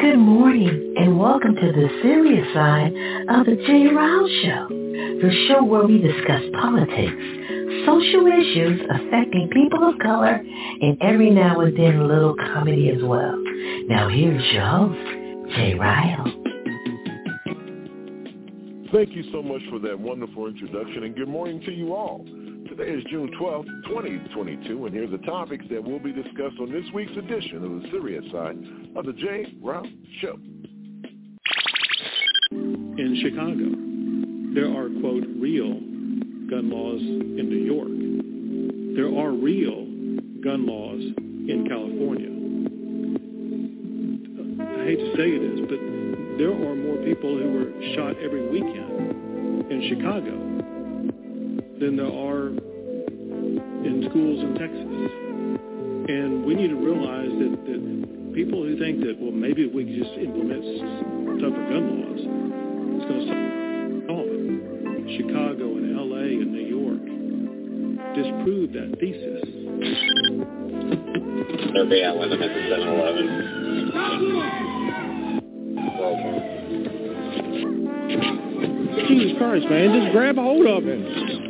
Good morning and welcome to the serious side of the Jay Rouse Show, the show where we discuss politics, social issues affecting people of color, and every now and then a little comedy as well. Now here's your host, Jay Ryle. Thank you so much for that wonderful introduction and good morning to you all. Today is June 12th, 2022, and here are the topics that will be discussed on this week's edition of the serious side of the Jay Rouse Show. In Chicago, there are, quote, real gun laws in New York. There are real gun laws in California. I hate to say this, but there are more people who are shot every weekend in Chicago than there are in schools in Texas. And we need to realize that, that people who think that, well, maybe if we just implement tougher gun laws, it's going to solve it. Chicago and L.A. and New York disprove that thesis. Okay, I went to 7-Eleven. Jesus Christ, man, just grab a hold of him.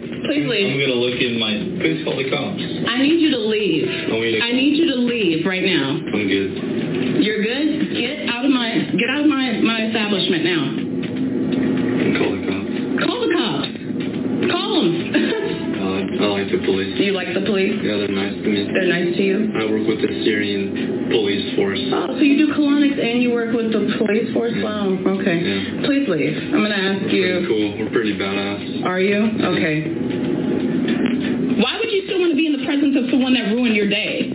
Please leave. I'm gonna look in my. Please call the cops. I need you to leave. To- I need you to leave right now. I'm good. You're good? Get out of my get out of my, my establishment now. Call the cops. Call the cops. Call them. Uh, I like the police. Do you like the police? Yeah, they're nice to me. They're nice to you? I work with the Syrian. Oh, so you do colonics and you work with the police force? Wow, okay. Yeah. Please leave. I'm gonna ask Pretty you. cool. We're pretty badass. Are you? Okay. Why would you still want to be in the presence of someone that ruined your day?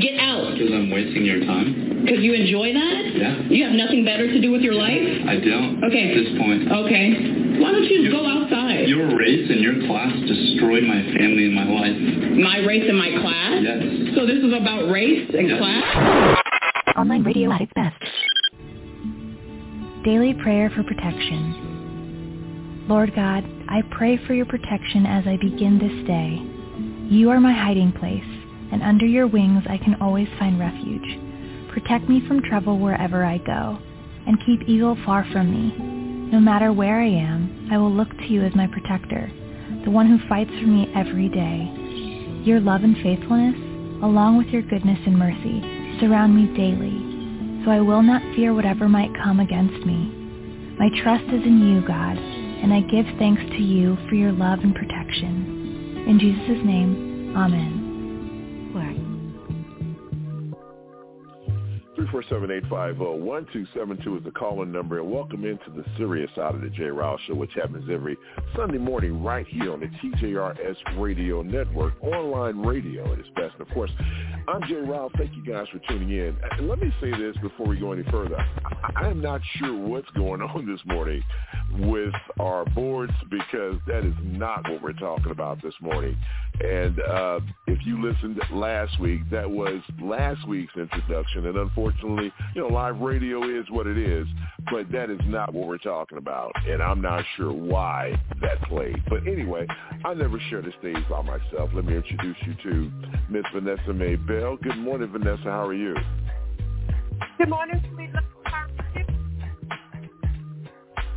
Get out. Because I'm wasting your time. Because you enjoy that? Yeah. You have nothing better to do with your life? I don't. Okay. At this point. Okay. Why don't you go outside? Your race and your class destroyed my family and my life. My race and my class? Yes. So this is about race and Yes. class? Online radio at its best. Daily prayer for protection. Lord God, I pray for your protection as I begin this day. You are my hiding place, and under your wings I can always find refuge. Protect me from trouble wherever I go, and keep evil far from me. No matter where I am, I will look to you as my protector, the one who fights for me every day. Your love and faithfulness, along with your goodness and mercy, surround me daily, so I will not fear whatever might come against me. My trust is in you, God, and I give thanks to you for your love and protection. In Jesus' name, Amen. 347-850-1272 is the call-in number, and welcome into the serious side of the J. Rouse Show, which happens every Sunday morning right here on the TJRS Radio Network, online radio at its best. Of course, I'm J. Rouse. Thank you guys for tuning in. And let me say this before we go any further. I am not sure what's going on this morning with our boards because that is not what we're talking about this morning. And uh, if you listened last week, that was last week's introduction. And unfortunately, you know, live radio is what it is, but that is not what we're talking about. And I'm not sure why that played. But anyway, I never share the stage by myself. Let me introduce you to Miss Vanessa May Bell. Good morning, Vanessa. How are you? Good morning, sweet.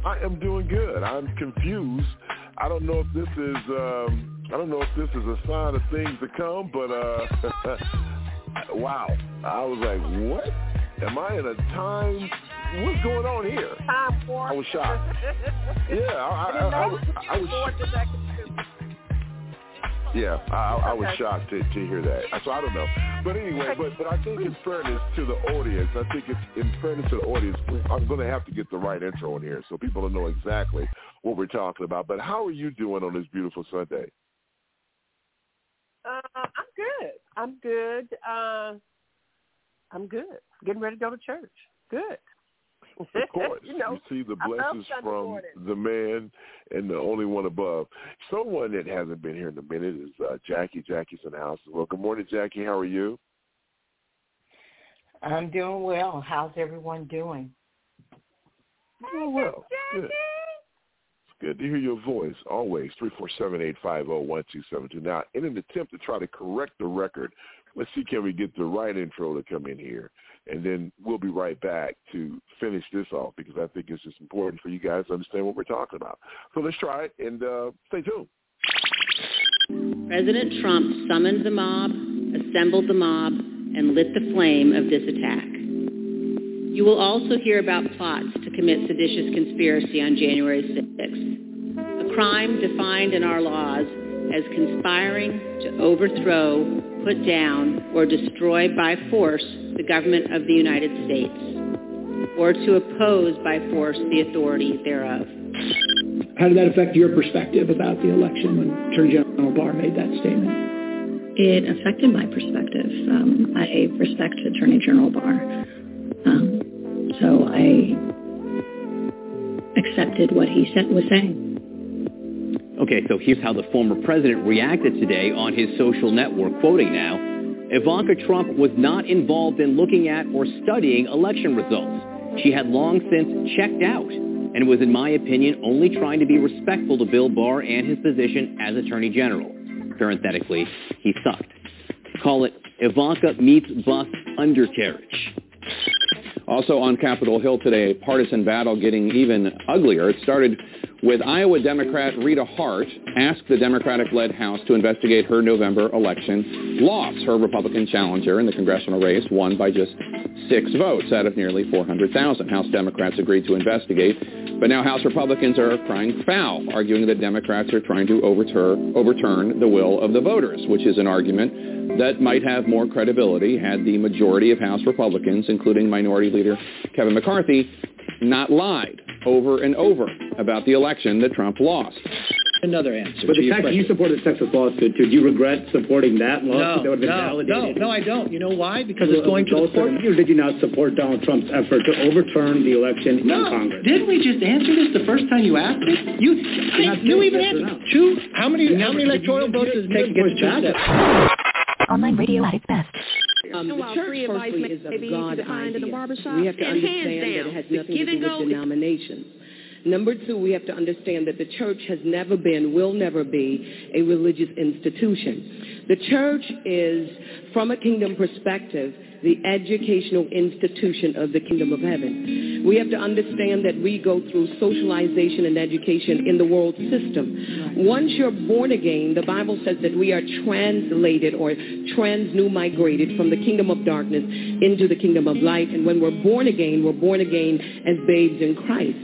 I am doing good. I'm confused. I don't know if this is um I don't know if this is a sign of things to come, but uh wow. I was like, What? Am I in a time what's going on here? Time I was shocked. Yeah, I, I, I, I, I was Yeah, I, I was shocked to, to hear that. So I don't know, but anyway, but but I think in fairness to the audience, I think it's in fairness to the audience, I'm going to have to get the right intro in here so people will know exactly what we're talking about. But how are you doing on this beautiful Sunday? Uh, I'm good. I'm good. Uh, I'm good. Getting ready to go to church. Good. Of course. you, know, you see the blessings from morning. the man and the only one above. Someone that hasn't been here in a minute is uh, Jackie. Jackie's in the house as well. Good morning, Jackie. How are you? I'm doing well. How's everyone doing? Doing well. Good. Good to hear your voice. Always three four seven eight five zero one two seven two. Now, in an attempt to try to correct the record, let's see can we get the right intro to come in here, and then we'll be right back to finish this off because I think it's just important for you guys to understand what we're talking about. So let's try it and uh, stay tuned. President Trump summoned the mob, assembled the mob, and lit the flame of this attack. You will also hear about plots to commit seditious conspiracy on January 6th, a crime defined in our laws as conspiring to overthrow, put down, or destroy by force the government of the United States, or to oppose by force the authority thereof. How did that affect your perspective about the election when Attorney General Barr made that statement? It affected my perspective. Um, I respect Attorney General Barr. Um, so I accepted what he was saying. Okay, so here's how the former president reacted today on his social network, quoting now, Ivanka Trump was not involved in looking at or studying election results. She had long since checked out and was, in my opinion, only trying to be respectful to Bill Barr and his position as Attorney General. Parenthetically, he sucked. Call it Ivanka meets bus undercarriage. Also on Capitol Hill today, a partisan battle getting even uglier. It started with Iowa Democrat Rita Hart asked the Democratic-led House to investigate her November election loss. Her Republican challenger in the congressional race won by just six votes out of nearly 400,000. House Democrats agreed to investigate, but now House Republicans are crying foul, arguing that Democrats are trying to overturn, overturn the will of the voters, which is an argument that might have more credibility had the majority of House Republicans, including Minority Leader Kevin McCarthy, not lied over and over about the election that Trump lost. Another answer. But to the your fact that you supported the Texas lawsuit, do you regret supporting that lawsuit that would have been no, validated? no, no, I don't. You know why? Because As it's going to the result court. Or did you not support Donald Trump's effort to overturn the election in No, Congress? didn't we just answer this the first time you asked it? You, I mean, you even yes answered. no. Two, how many, how many electoral votes you- does it you take to get to pushed two back. steps? Online radio at its best. Um, So the church free advice firstly may is be a God defined in the idea. barbershop, We have to and understand that it has nothing to do with denominations. Number two, we have to understand that the church has never been, will never be, a religious institution. The church is, from a kingdom perspective, the educational institution of the kingdom of heaven. We have to understand that we go through socialization and education in the world system. Once you're born again, the Bible says that we are translated or trans-new migrated from the kingdom of darkness into the kingdom of light. And when we're born again, we're born again as babes in Christ.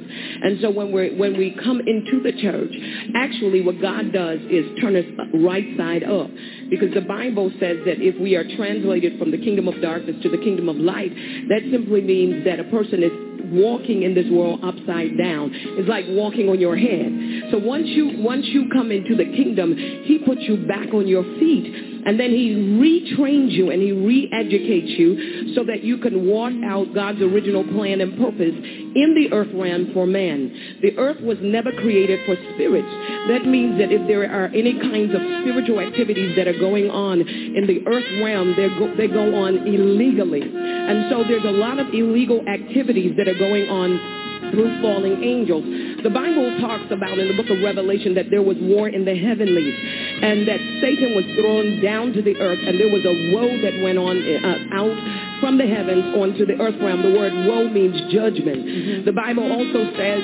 And so when we when we come into the church, actually what God does is turn us right side up. Because the Bible says that if we are translated from the kingdom of darkness to the kingdom of light, that simply means that a person is walking in this world upside down. It's like walking on your head. So once you once you come into the kingdom, he puts you back on your feet. And then he retrains you and he re-educates you so that you can walk out God's original plan and purpose in the earth realm for man. The earth was never created for spirits. That means that if there are any kinds of spiritual activities that are going on in the earth realm, go, they go on illegally. And so there's a lot of illegal activities that are going on through falling angels. The Bible talks about in the book of Revelation that there was war in the heavenlies and that Satan was thrown down to the earth and there was a woe that went on uh, out from the heavens onto the earth realm. The word woe means judgment. The Bible also says,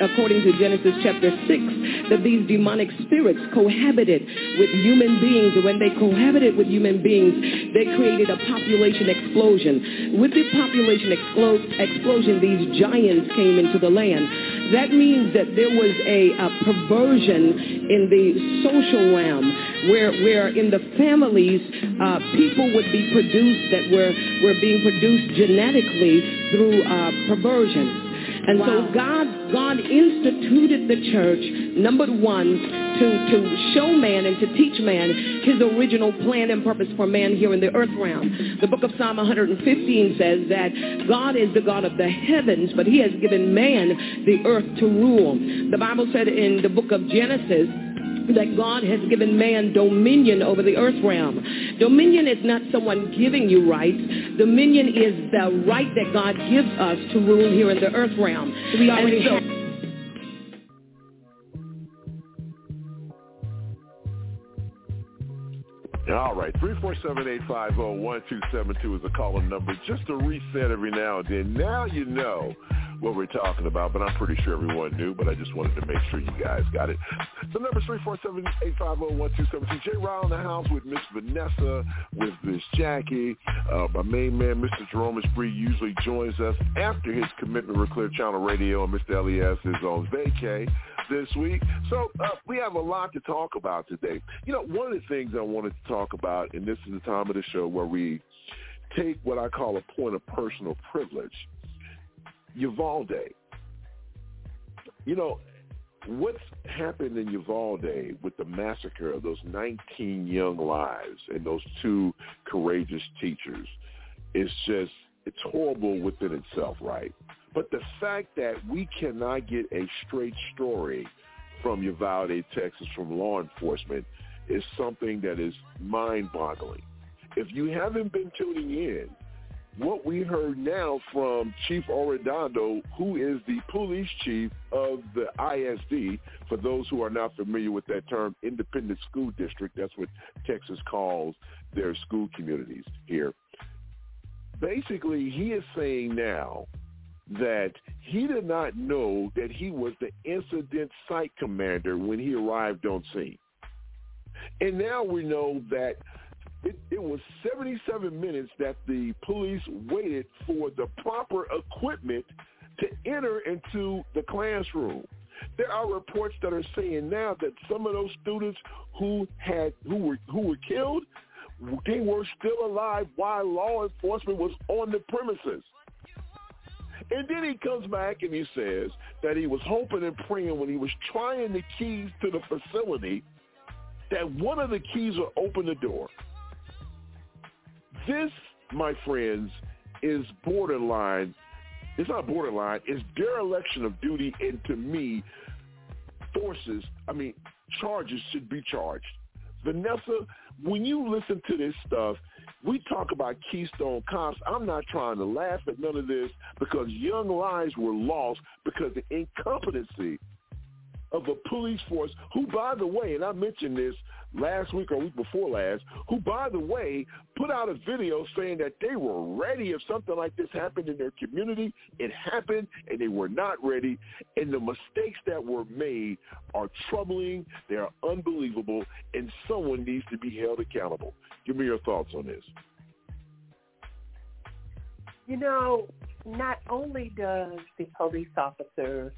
according to Genesis chapter 6, that these demonic spirits cohabited with human beings. And when they cohabited with human beings, they created a population explosion. With the population explo- explosion, these giants came into the land. That means that there was a, a perversion in the social realm where where in the families uh, people would be produced that were were being produced genetically through uh, perversion. And wow. so God God instituted the church, number one, to, to show man and to teach man his original plan and purpose for man here in the earth realm. The book of Psalm 115 says that God is the God of the heavens, but he has given man the earth to rule. The Bible said in the book of Genesis, that God has given man dominion over the earth realm. Dominion is not someone giving you rights. Dominion is the right that God gives us to rule here in the earth realm. We already so, have All right, 347-850-1272 is the calling number. Just to reset every now and then. Now you know what we're talking about, but I'm pretty sure everyone knew, but I just wanted to make sure you guys got it. The number is 347-850-1272. Jay Ryle in the house with Miss Vanessa, with Miss Jackie. Uh, my main man, Mr. Jerome Spree, usually joins us after his commitment with Clear Channel Radio, and Mr. Elias is on vacay this week. So uh, we have a lot to talk about today. You know, one of the things I wanted to talk about, and this is the time of the show where we take what I call a point of personal privilege – Uvalde. You know, what's happened in Uvalde with the massacre of those 19 young lives and those two courageous teachers is just, it's horrible within itself, right? But the fact that we cannot get a straight story from Uvalde, Texas, from law enforcement is something that is mind-boggling. If you haven't been tuning in, what we heard now from Chief Arredondo, who is the police chief of the ISD, for those who are not familiar with that term, Independent School District, that's what Texas calls their school communities here. Basically, he is saying now that he did not know that he was the incident site commander when he arrived on scene. And now we know that it, it was 77 minutes that the police waited for the proper equipment to enter into the classroom. There are reports that are saying now that some of those students who had who were who were killed, they were still alive while law enforcement was on the premises. And then he comes back and he says that he was hoping and praying when he was trying the keys to the facility that one of the keys would open the door. This, my friends, is borderline. It's not borderline. It's dereliction of duty, and to me, forces. I mean, charges should be charged. Vanessa, when you listen to this stuff, we talk about Keystone Cops. I'm not trying to laugh at none of this because young lives were lost because the incompetency of a police force who, by the way, and I mentioned this last week or week before last, who, by the way, put out a video saying that they were ready if something like this happened in their community. It happened, and they were not ready. And the mistakes that were made are troubling. They are unbelievable, and someone needs to be held accountable. Give me your thoughts on this. You know, not only does the police officer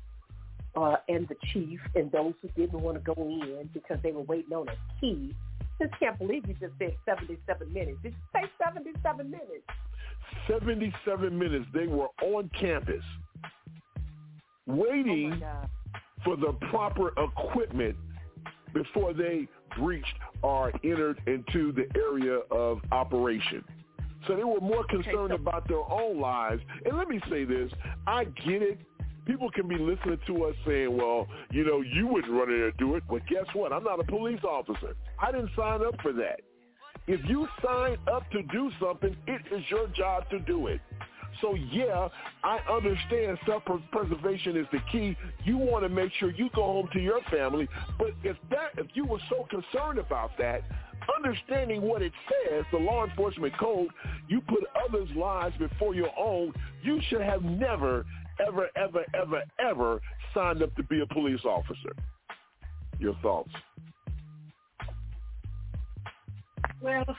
uh, and the chief and those who didn't want to go in because they were waiting on a key. Just can't believe you just said 77 minutes. Did you say 77 minutes? 77 minutes. They were on campus waiting oh for the proper equipment before they breached or entered into the area of operation. So they were more concerned okay, so- about their own lives. And let me say this, I get it people can be listening to us saying, well, you know, you wouldn't run in there and do it. But guess what? I'm not a police officer. I didn't sign up for that. If you sign up to do something, it is your job to do it. So yeah, I understand self-preservation is the key. You want to make sure you go home to your family. But if that, if you were so concerned about that, understanding what it says, the law enforcement code, you put others' lives before your own. You should have never, ever, ever, ever, ever signed up to be a police officer. Your thoughts? Well,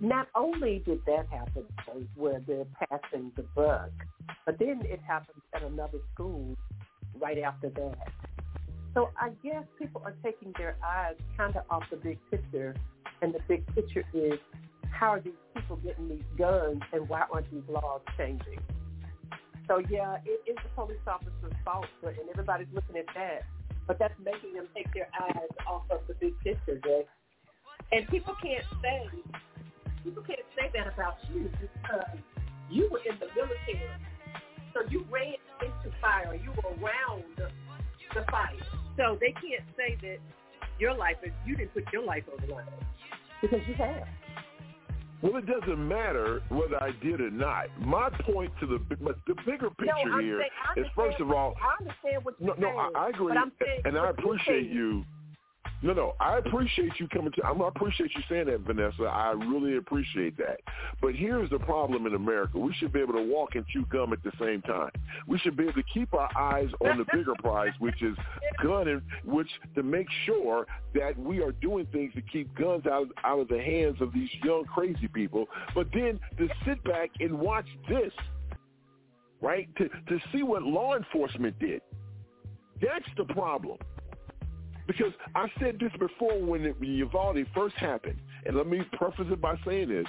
not only did that happen where they're passing the buck, but then it happened at another school right after that. So I guess people are taking their eyes kind of off the big picture, and the big picture is how are these people getting these guns, and why aren't these laws changing? So yeah, it is the police officer's fault, but and everybody's looking at that. But that's making them take their eyes off of the big picture, Jay. And people can't say people can't say that about you because you were in the military. So you ran into fire. You were around the fire. So they can't say that your life is you didn't put your life on the line because you have. Well, it doesn't matter whether I did or not. My point to the the bigger picture no, here saying, is first of all, I understand what you're no, no, saying, I, I agree, saying, and I appreciate you. No, no, I appreciate you coming to. I appreciate you saying that, Vanessa. I really appreciate that. But here's the problem in America: we should be able to walk and chew gum at the same time. We should be able to keep our eyes on the bigger prize, which is gun, which to make sure that we are doing things to keep guns out out of the hands of these young crazy people. But then to sit back and watch this, right? To to see what law enforcement did. That's the problem. Because I said this before when it, Uvalde first happened, and let me preface it by saying this.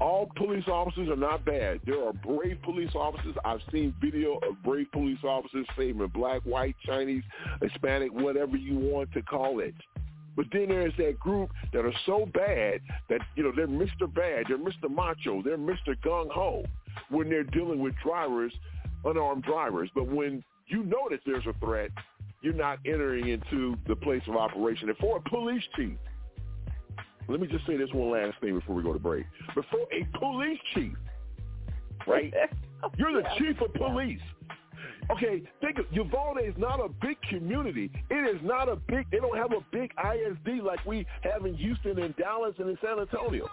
All police officers are not bad. There are brave police officers. I've seen video of brave police officers saving black, white, Chinese, Hispanic, whatever you want to call it. But then there's that group that are so bad that, you know, they're Mr. Bad, they're Mr. Macho, they're Mr. Gung Ho when they're dealing with drivers, unarmed drivers. But when you know that there's a threat, you're not entering into the place of operation. And for a police chief, let me just say this one last thing before we go to break. Before a police chief, right? You're the chief of police. Okay, think of Uvalde is not a big community. It is not a big. They don't have a big ISD like we have in Houston and Dallas and in San Antonio.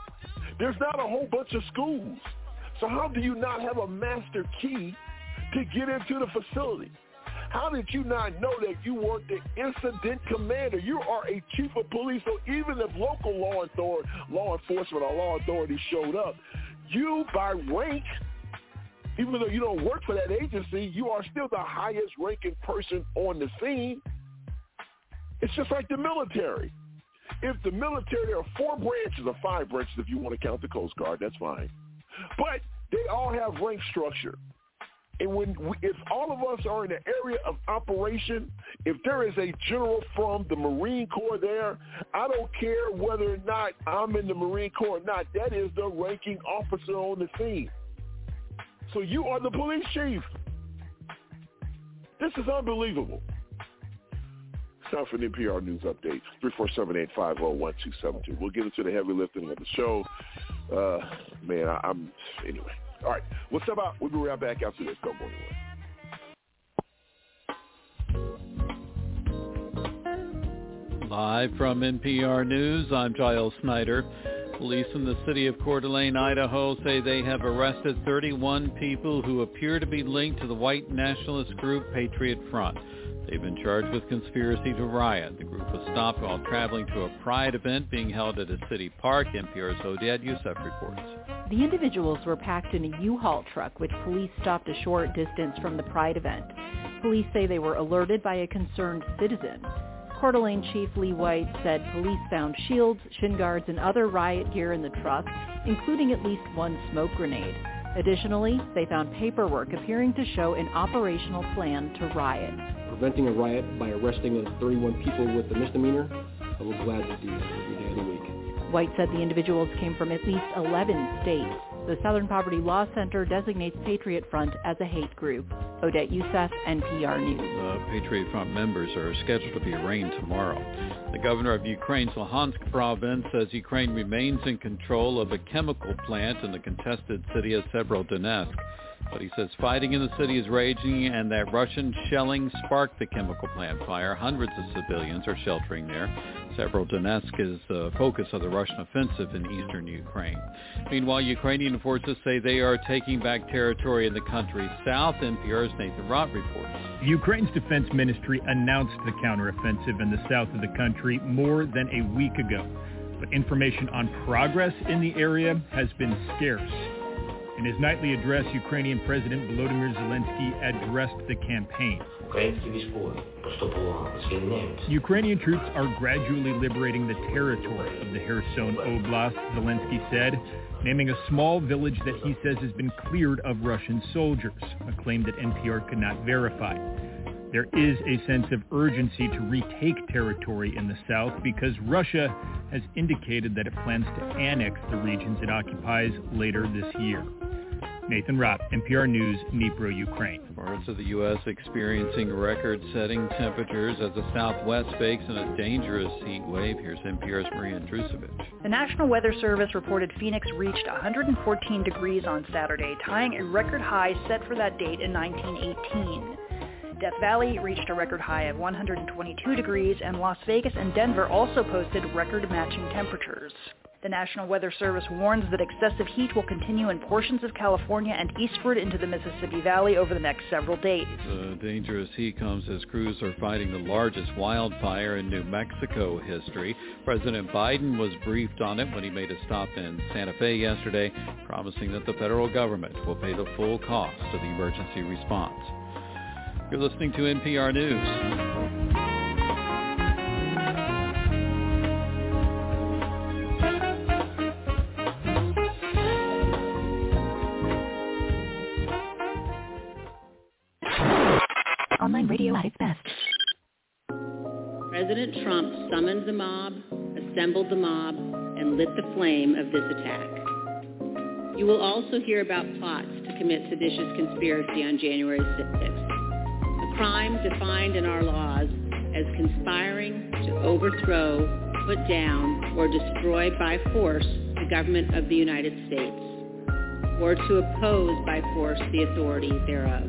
There's not a whole bunch of schools. So how do you not have a master key to get into the facility? How did you not know that you weren't the incident commander? You are a chief of police, so even if local law law enforcement or law authority showed up, you by rank, even though you don't work for that agency, you are still the highest ranking person on the scene. It's just like the military. If the military, there are four branches or five branches if you want to count the Coast Guard, that's fine. But they all have rank structure. And when we, if all of us are in the area of operation, if there is a general from the Marine Corps there, I don't care whether or not I'm in the Marine Corps or not. That is the ranking officer on the scene. So you are the police chief. This is unbelievable. It's time an NPR News Update, 347-850-1272. We'll get into the heavy lifting of the show. Uh, man, I, I'm, anyway. All right. We'll step out. We'll be right back after this. Don't go anywhere. Live from NPR News, I'm Giles Snyder. Police in the city of Coeur d'Alene, Idaho say they have arrested 31 people who appear to be linked to the white nationalist group Patriot Front. They've been charged with conspiracy to riot. The group was stopped while traveling to a pride event being held at a city park. NPR's Odette Youssef reports. The individuals were packed in a U-Haul truck, which police stopped a short distance from the Pride event. Police say they were alerted by a concerned citizen. Coeur d'Alene Chief Lee White said police found shields, shin guards, and other riot gear in the truck, including at least one smoke grenade. Additionally, they found paperwork appearing to show an operational plan to riot. Preventing a riot by arresting 31 people with a misdemeanor, I will gladly do that every day of the week. White said the individuals came from at least 11 states. The Southern Poverty Law Center designates Patriot Front as a hate group. Odette Youssef, NPR News. The Patriot Front members are scheduled to be arraigned tomorrow. The governor of Ukraine's Luhansk province says Ukraine remains in control of a chemical plant in the contested city of Severodonetsk. But he says fighting in the city is raging and that Russian shelling sparked the chemical plant fire. Hundreds of civilians are sheltering there. Severodonetsk is the focus of the Russian offensive in eastern Ukraine. Meanwhile, Ukrainian forces say they are taking back territory in the country's south. NPR's Nathan Rott reports. Ukraine's defense ministry announced the counteroffensive in the south of the country more than a week ago. But information on progress in the area has been scarce. In his nightly address, Ukrainian President Volodymyr Zelensky addressed the campaign. Ukrainian troops are gradually liberating the territory of the Kherson Oblast, Zelensky said, naming a small village that he says has been cleared of Russian soldiers, a claim that NPR could not verify. There is a sense of urgency to retake territory in the south because Russia has indicated that it plans to annex the regions it occupies later this year. Nathan Rott, NPR News, Dnipro, Ukraine. Parts of the U.S. experiencing record-setting temperatures as the Southwest bakes in a dangerous heat wave. Here's NPR's Maria Andrusovic. The National Weather Service reported Phoenix reached 114 degrees on Saturday, tying a record high set for that date in 1918. Death Valley reached a record high of 122 degrees, and Las Vegas and Denver also posted record-matching temperatures. The National Weather Service warns that excessive heat will continue in portions of California and eastward into the Mississippi Valley over the next several days. The dangerous heat comes as crews are fighting the largest wildfire in New Mexico history. President Biden was briefed on it when he made a stop in Santa Fe yesterday, promising that the federal government will pay the full cost of the emergency response. You're listening to NPR News. Online radio at its best. President Trump summoned the mob, assembled the mob, and lit the flame of this attack. You will also hear about plots to commit seditious conspiracy on January 6th, a crime defined in our laws as conspiring to overthrow, put down, or destroy by force the government of the United States, or to oppose by force the authority thereof.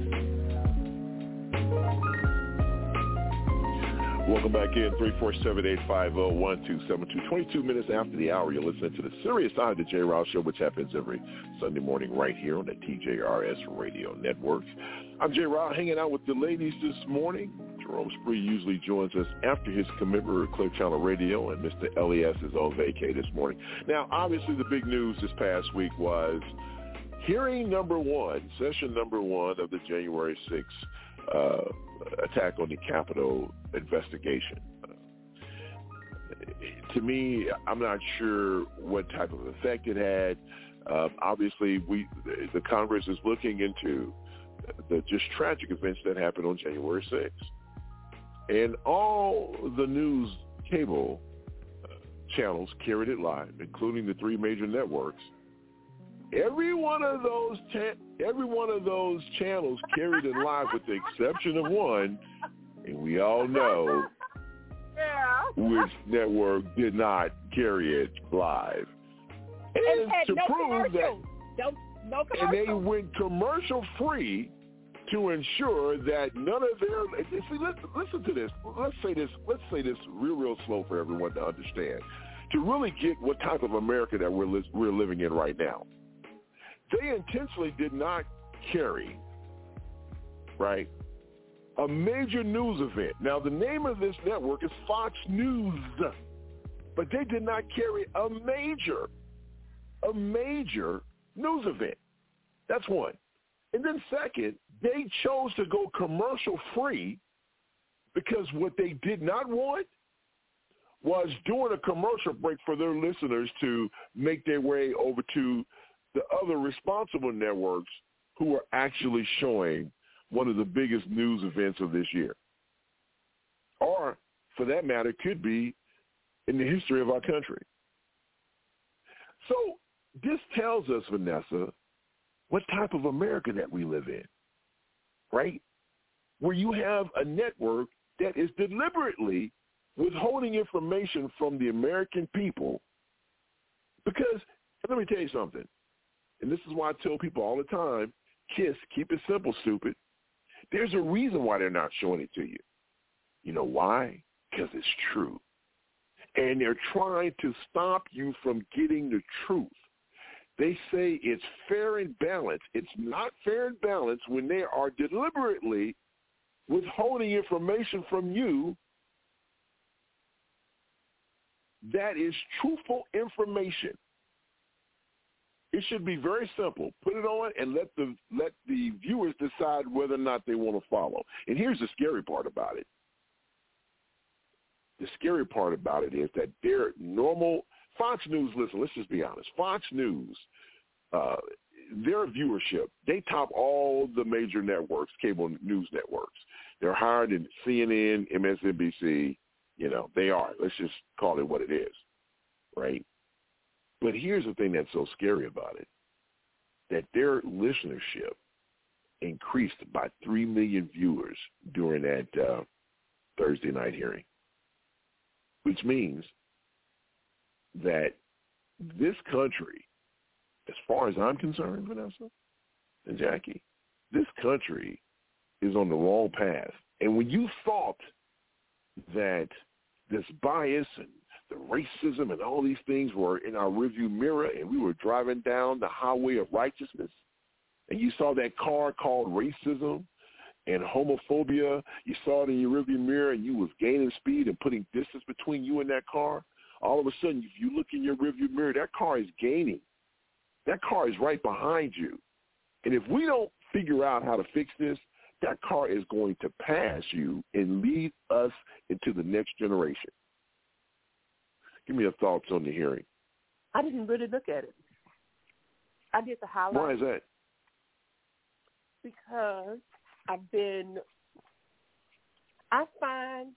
Welcome back in, 347-850-1272. 22 minutes after the hour, you're listening to the serious side of the J. Rouse Show, which happens every Sunday morning right here on the TJRS Radio Network. I'm Jay Rouse hanging out with the ladies this morning. Jerome Spree usually joins us after his commitment with Clear Channel Radio, and Mr. Elias is on vacay this morning. Now, obviously, the big news this past week was hearing number one, session number one of the January 6th uh, attack on the Capitol investigation. To me, I'm not sure what type of effect it had. Uh, obviously, we the Congress is looking into the just tragic events that happened on January 6th. And all the news cable uh, channels carried it live, including the three major networks. Every one of those ta- every one of those channels carried it live, with the exception of one, and we all know yeah. which network did not carry it live. And, and, and to no prove that, no, no and they went commercial free to ensure that none of their see listen, listen to this. Let's say this let's say this real real slow for everyone to understand. To really get what type of America that we're li- we're living in right now. They intentionally did not carry right a major news event. Now the name of this network is Fox News but they did not carry a major a major news event that's one and then second, they chose to go commercial free because what they did not want was doing a commercial break for their listeners to make their way over to the other responsible networks who are actually showing one of the biggest news events of this year. Or, for that matter, could be in the history of our country. So this tells us, Vanessa, what type of America that we live in, right? Where you have a network that is deliberately withholding information from the American people because, let me tell you something, and this is why I tell people all the time, KISS, keep it simple, stupid. There's a reason why they're not showing it to you. You know why? Because it's true. And they're trying to stop you from getting the truth. They say it's fair and balanced. It's not fair and balanced when they are deliberately withholding information from you that is truthful information. It should be very simple. Put it on and let the let the viewers decide whether or not they want to follow. And here's the scary part about it. The scary part about it is that their normal Fox News. Listen, let's just be honest. Fox News, uh, their viewership, they top all the major networks, cable news networks. They're higher than CNN, MSNBC. You know, they are. Let's just call it what it is, right? But here's the thing that's so scary about it, that their listenership increased by 3 million viewers during that uh, Thursday night hearing, which means that this country, as far as I'm concerned, Vanessa and Jackie, this country is on the wrong path. And when you thought that this bias and the racism and all these things were in our rearview mirror and we were driving down the highway of righteousness and you saw that car called racism and homophobia, you saw it in your rearview mirror and you was gaining speed and putting distance between you and that car, all of a sudden if you look in your rearview mirror, that car is gaining. That car is right behind you. And if we don't figure out how to fix this, that car is going to pass you and lead us into the next generation. Give me your thoughts on the hearing. I didn't really look at it. I did the highlights. Why is that? Because I've been, I find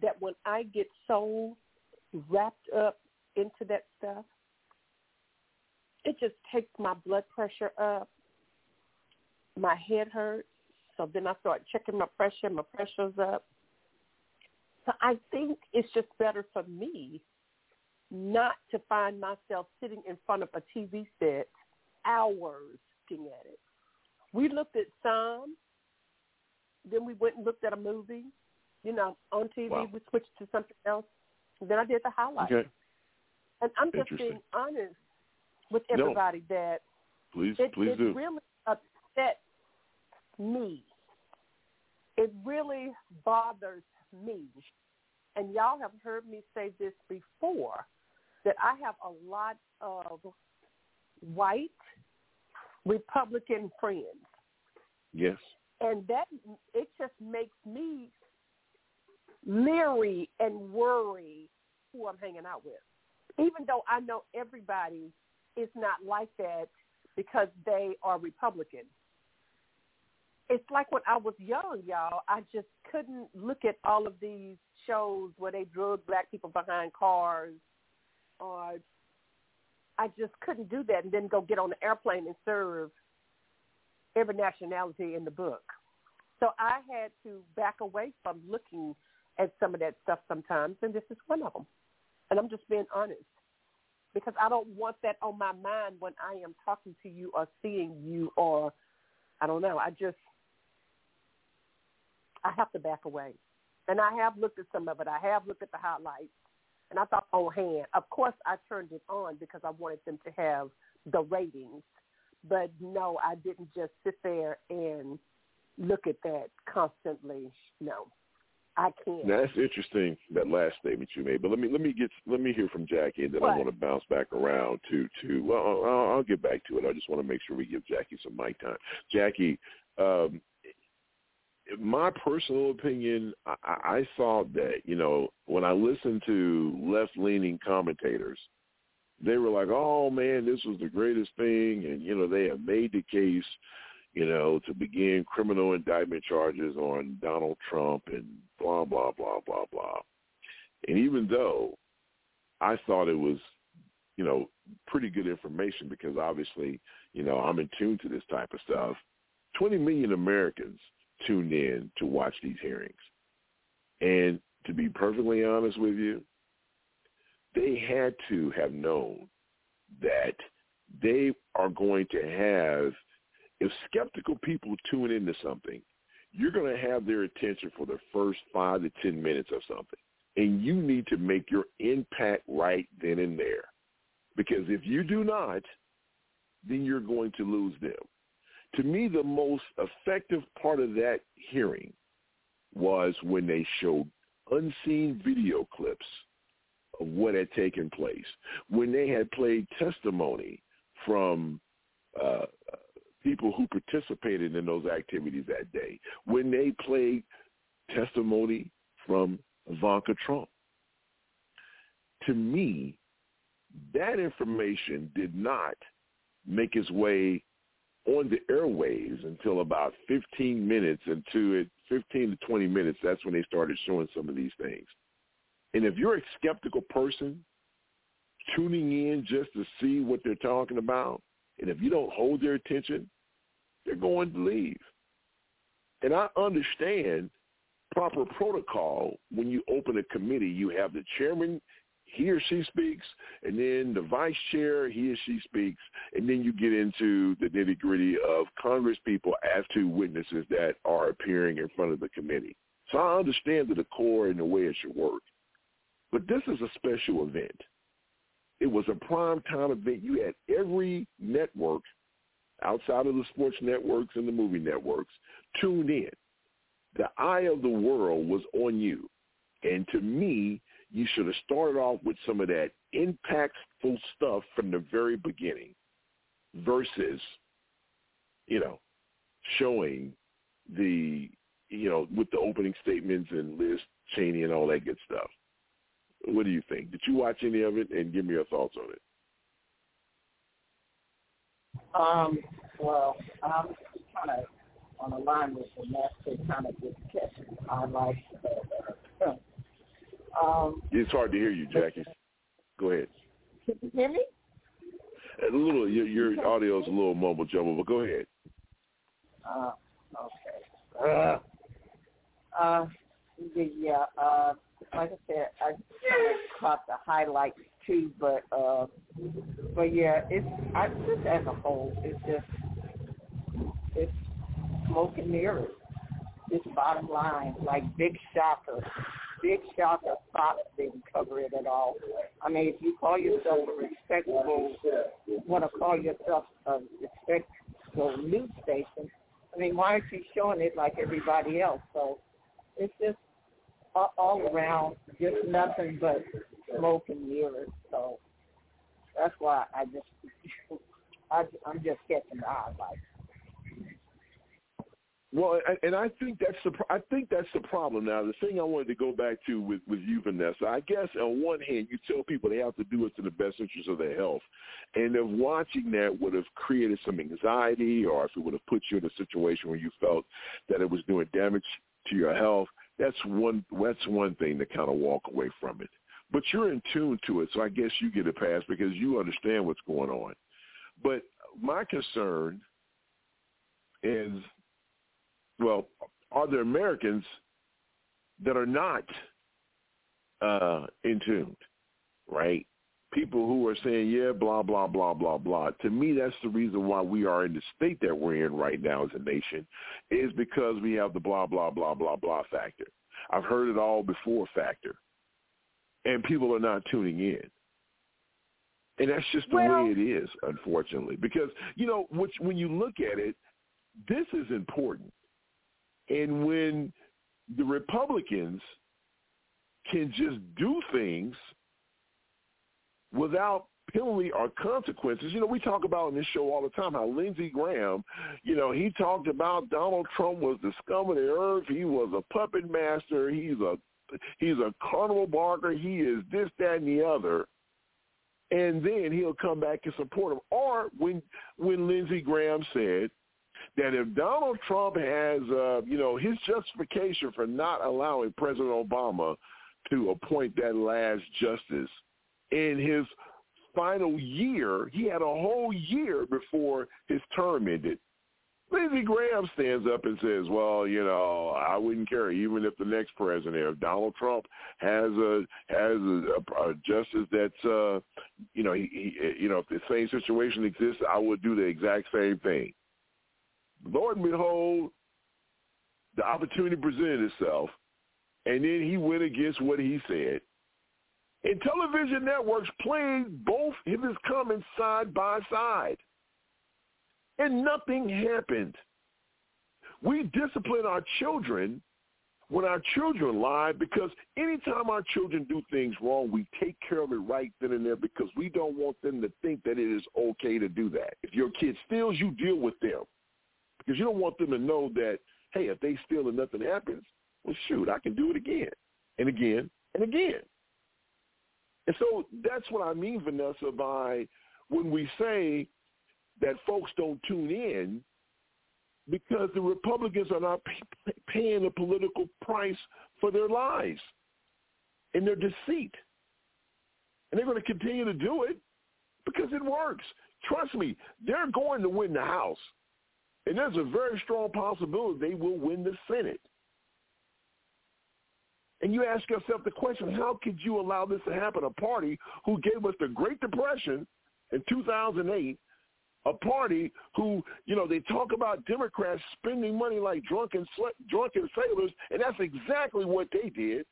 that when I get so wrapped up into that stuff, it just takes my blood pressure up. My head hurts. So then I start checking my pressure. My pressure's up. So I think it's just better for me not to find myself sitting in front of a TV set hours looking at it. We looked at some, then we went and looked at a movie, you know, on TV. Wow. We switched to something else. Then I did the highlights. Okay. And I'm just being honest with No. everybody that Please, it, please it do. really upset me. It really bothers me. And y'all have heard me say this before, that I have a lot of white Republican friends. Yes. And that it just makes me leery and worry who I'm hanging out with. Even though I know everybody is not like that because they are Republican. It's like when I was young, y'all, I just couldn't look at all of these shows where they drug black people behind cars or I just couldn't do that and then go get on the airplane and serve every nationality in the book. So I had to back away from looking at some of that stuff sometimes, and this is one of them. And I'm just being honest because I don't want that on my mind when I am talking to you or seeing you or I don't know. I just I have to back away. And I have looked at some of it. I have looked at the highlights. And I thought, oh, hand. Of course, I turned it on because I wanted them to have the ratings. But no, I didn't just sit there and look at that constantly. No, I can't. Now that's interesting that last statement you made. But let me let me get let me hear from Jackie, and then I want to bounce back around to to. Well, I'll, I'll get back to it. I just want to make sure we give Jackie some mic time. Jackie, um, my personal opinion, I, I I thought that you know when I listened to left leaning commentators, they were like, "Oh man, this was the greatest thing," and you know they have made the case, you know, to begin criminal indictment charges on Donald Trump and blah blah blah blah blah. And even though I thought it was, you know, pretty good information because obviously, you know, I'm in tune to this type of stuff. 20 million Americans tuned in to watch these hearings. And to be perfectly honest with you, they had to have known that they are going to have, if skeptical people tune into something, you're going to have their attention for the first five to 10 minutes of something. And you need to make your impact right then and there. Because if you do not, then you're going to lose them. To me, the most effective part of that hearing was when they showed unseen video clips of what had taken place, when they had played testimony from uh, people who participated in those activities that day when they played testimony from Ivanka Trump. To me, that information did not make its way on the airwaves until about 15 minutes into it, 15 to 20 minutes. That's when they started showing some of these things. And if you're a skeptical person tuning in just to see what they're talking about, and if you don't hold their attention, they're going to leave. And I understand proper protocol when you open a committee. You have the chairman, he or she speaks, and then the vice chair, he or she speaks, and then you get into the nitty gritty of Congress people as to witnesses that are appearing in front of the committee. So I understand the decor and the way it should work. But this is a special event. It was a prime time event. You had every network outside of the sports networks and the movie networks tuned in. The eye of the world was on you. And to me, you should have started off with some of that impactful stuff from the very beginning versus, you know, showing the, you know, with the opening statements and Liz Cheney and all that good stuff. What do you think? Did you watch any of it and give me your thoughts on it? Um, well, I'm kind of on a line with the master kind of just catch highlights. um, it's hard to hear you, Jackie. Go ahead. Can you hear me? A little. Your, your audio is a little mumble jumble, but go ahead. Uh, okay. Uh, uh, yeah. Uh, like I said, I kind of caught the highlights too, but uh, but yeah, it's I just as a whole, it's just it's smoke and mirrors. It's bottom line, like big shocker, big shocker. Fox didn't cover it at all. I mean, if you call yourself a respectable, want to call yourself a respectable news station, I mean, why aren't you showing it like everybody else? So it's just all around, just nothing but smoke and mirrors. So that's why I just, I, I'm just catching the highlights. Well, and I think that's the I think that's the problem. Now, the thing I wanted to go back to with with you, Vanessa, I guess on one hand, you tell people they have to do it to the best interest of their health, and if watching that would have created some anxiety, or if it would have put you in a situation where you felt that it was doing damage to your health, that's one that's one thing to kind of walk away from it. But you're in tune to it, so I guess you get a pass because you understand what's going on. But my concern is, well, are there Americans that are not uh, in tune, right? People who are saying, yeah, blah, blah, blah, blah, blah. To me, that's the reason why we are in the state that we're in right now as a nation is because we have the blah, blah, blah, blah, blah factor. I've heard it all before factor. And people are not tuning in. And that's just the well, way it is, unfortunately. Because, you know, which, when you look at it, this is important. And when the Republicans can just do things – without penalty or consequences. You know, we talk about in this show all the time how Lindsey Graham, you know, he talked about Donald Trump was the scum of the earth. He was a puppet master. He's a he's a carnival barker. He is this, that, and the other. And then he'll come back and support him. Or when when Lindsey Graham said that if Donald Trump has, uh, you know, his justification for not allowing President Obama to appoint that last justice – in his final year, he had a whole year before his term ended. Lindsey Graham stands up and says, "Well, you know, I wouldn't care even if the next president, if Donald Trump has a has a, a justice that's, uh, you know, he, he, you know, if the same situation exists, I would do the exact same thing." Lord and behold, the opportunity presented itself, and then he went against what he said, and television networks played both of his comments side by side. And nothing happened. We discipline our children when our children lie because anytime our children do things wrong, we take care of it right then and there because we don't want them to think that it is okay to do that. If your kid steals, you deal with them because you don't want them to know that, hey, if they steal and nothing happens, well, shoot, I can do it again and again and again. And so that's what I mean, Vanessa, by when we say that folks don't tune in because the Republicans are not pay, paying the political price for their lies and their deceit. And they're going to continue to do it because it works. Trust me, they're going to win the House. And there's a very strong possibility they will win the Senate. And you ask yourself the question, how could you allow this to happen? A party who gave us the Great Depression in 2008 a party who, you know, they talk about Democrats spending money like drunken drunken sailors, and that's exactly what they did.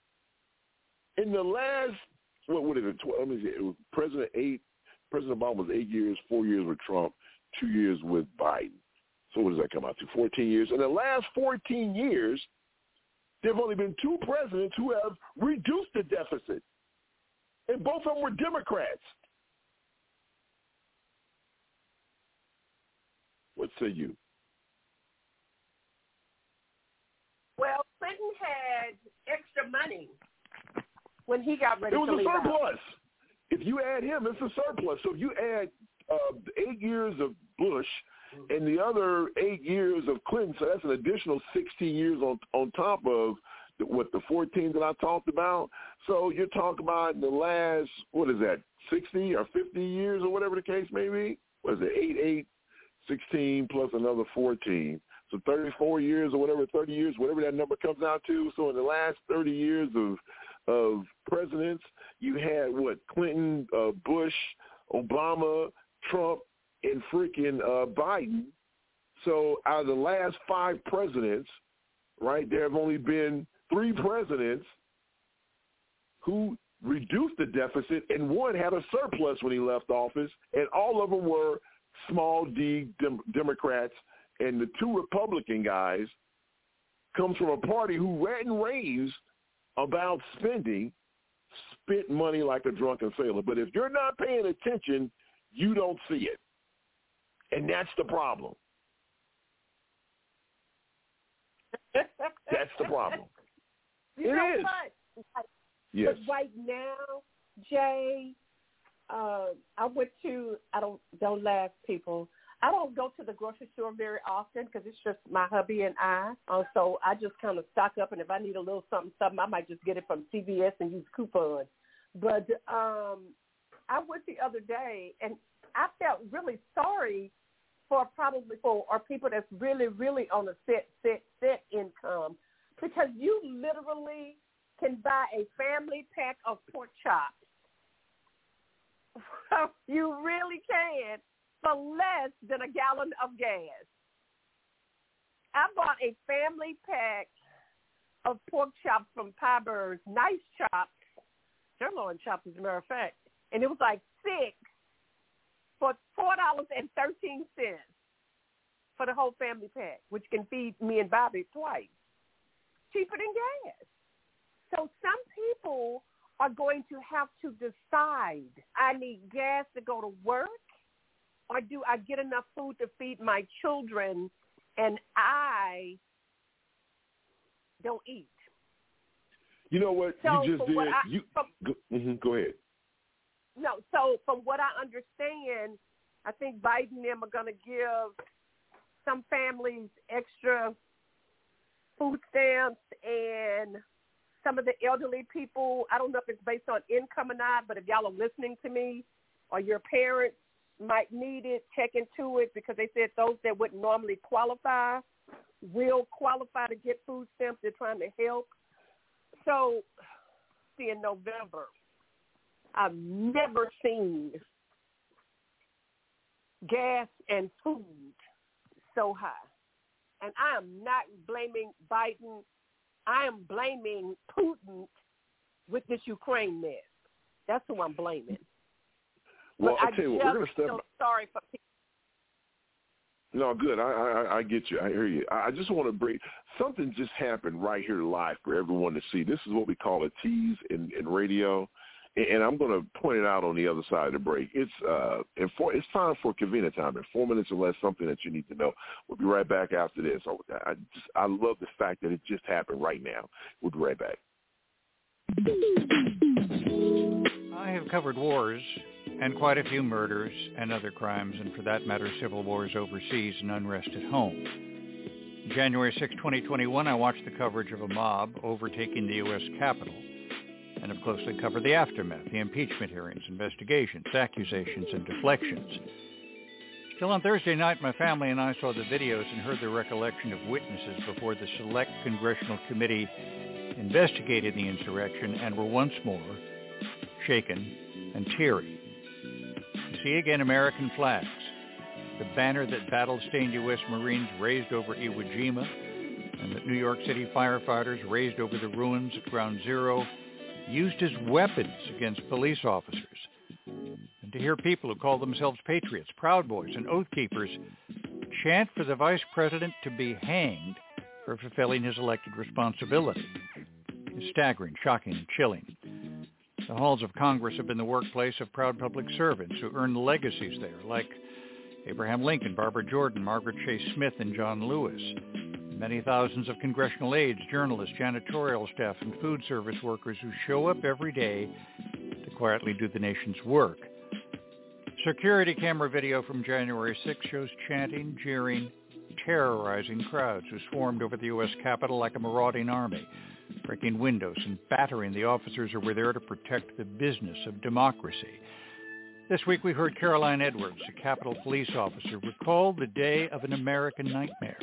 In the last, what would it? 12, Let me see, it was President eight. President Obama was eight years, four years with Trump, two years with Biden. So what does that come out to? Fourteen years. In the last fourteen years, there have only been two presidents who have reduced the deficit, and both of them were Democrats. What say you? Well, Clinton had extra money when he got ready it was to a leave surplus. Out. If you add him, it's a surplus. So if you add uh, eight years of Bush and the other eight years of Clinton, so that's an additional 16 years on on top of what the 14 that I talked about. So you're talking about the last what is that 60 or 50 years or whatever the case may be. What is it? Eight, eight, 16 plus another 14. So 34 years or whatever, 30 years, whatever that number comes out to. So in the last 30 years of of presidents, you had what Clinton, uh, Bush, Obama, Trump, and freaking uh, Biden. So out of the last five presidents, right, there have only been three presidents who reduced the deficit, and one had a surplus when he left office, and all of them were small D dem- Democrats, and the two Republican guys comes from a party who ran and raves about spending, spent money like a drunken sailor. But if you're not paying attention, you don't see it. And that's the problem. that's the problem. You it know is. What? Yes. But right now, Jay, uh, I went to. I don't don't laugh, people. I don't go to the grocery store very often because it's just my hubby and I. Uh, so I just kind of stock up, and if I need a little something, something, I might just get it from CVS and use coupons. But um, I went the other day, and I felt really sorry for probably for or people that's really really on a set set set income because you literally can buy a family pack of pork chops. you really can for less than a gallon of gas. I bought a family pack of pork chops from Pie Birds, nice chops, sirloin chops as a matter of fact, and it was like six for four dollars and thirteen cents for the whole family pack, which can feed me and Bobby twice, cheaper than gas. So some people are going to have to decide: I need gas to go to work, or do I get enough food to feed my children, and I don't eat? You know what So you just did? I- you from- go, hmm go ahead. No, so from what I understand, I think Biden and them are going to give some families extra food stamps and some of the elderly people. I don't know if it's based on income or not, but if y'all are listening to me or your parents might need it, check into it because they said those that wouldn't normally qualify will qualify to get food stamps. They're trying to help. So, see, in November, I've never seen gas and food so high. And I am not blaming Biden. I am blaming Putin with this Ukraine mess. That's who I'm blaming. Well, but I tell you what, we're going to step. sorry for people. No, good. I, I I get you. I hear you. I just want to bring something just happened right here live for everyone to see. This is what we call a tease in, in radio, and I'm going to point it out on the other side of the break. It's uh, in four, it's time for Kavina time in four minutes or less. Something that you need to know. We'll be right back after this. I just I love the fact that it just happened right now. We'll be right back. I have covered wars and quite a few murders and other crimes, and for that matter, civil wars overseas and unrest at home. January 6, 2021, I watched the coverage of a mob overtaking the U.S. Capitol and have closely covered the aftermath, the impeachment hearings, investigations, accusations, and deflections. Still on Thursday night, my family and I saw the videos and heard the recollection of witnesses before the Select Congressional Committee investigated the insurrection and were once more shaken and teary. You see again American flags, the banner that battle-stained U.S. Marines raised over Iwo Jima and that New York City firefighters raised over the ruins at Ground Zero, used as weapons against police officers. And to hear people who call themselves patriots, proud boys, and oath keepers chant for the vice president to be hanged for fulfilling his elected responsibility is staggering, shocking, and chilling. The halls of Congress have been the workplace of proud public servants who earned legacies there, like Abraham Lincoln, Barbara Jordan, Margaret Chase Smith, and John Lewis. Many thousands of congressional aides, journalists, janitorial staff, and food service workers who show up every day to quietly do the nation's work. Security camera video from January 6 shows chanting, jeering, terrorizing crowds who swarmed over the U.S. Capitol like a marauding army, breaking windows and battering the officers who were there to protect the business of democracy. This week we heard Caroline Edwards, a Capitol police officer, recall the day of an American nightmare.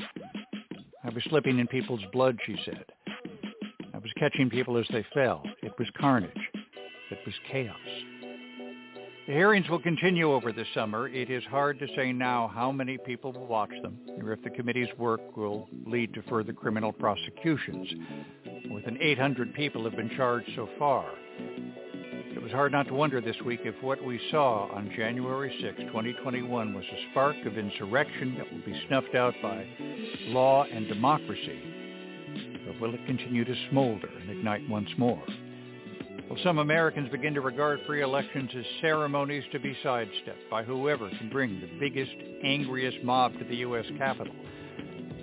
I was slipping in people's blood, she said. I was catching people as they fell. It was carnage. It was chaos. The hearings will continue over the summer. It is hard to say now how many people will watch them or if the committee's work will lead to further criminal prosecutions. More than 800 people have been charged so far. It was hard not to wonder this week if what we saw on January 6, 2021 was a spark of insurrection that will be snuffed out by law and democracy, or will it continue to smolder and ignite once more? Will some Americans begin to regard free elections as ceremonies to be sidestepped by whoever can bring the biggest, angriest mob to the U.S. Capitol?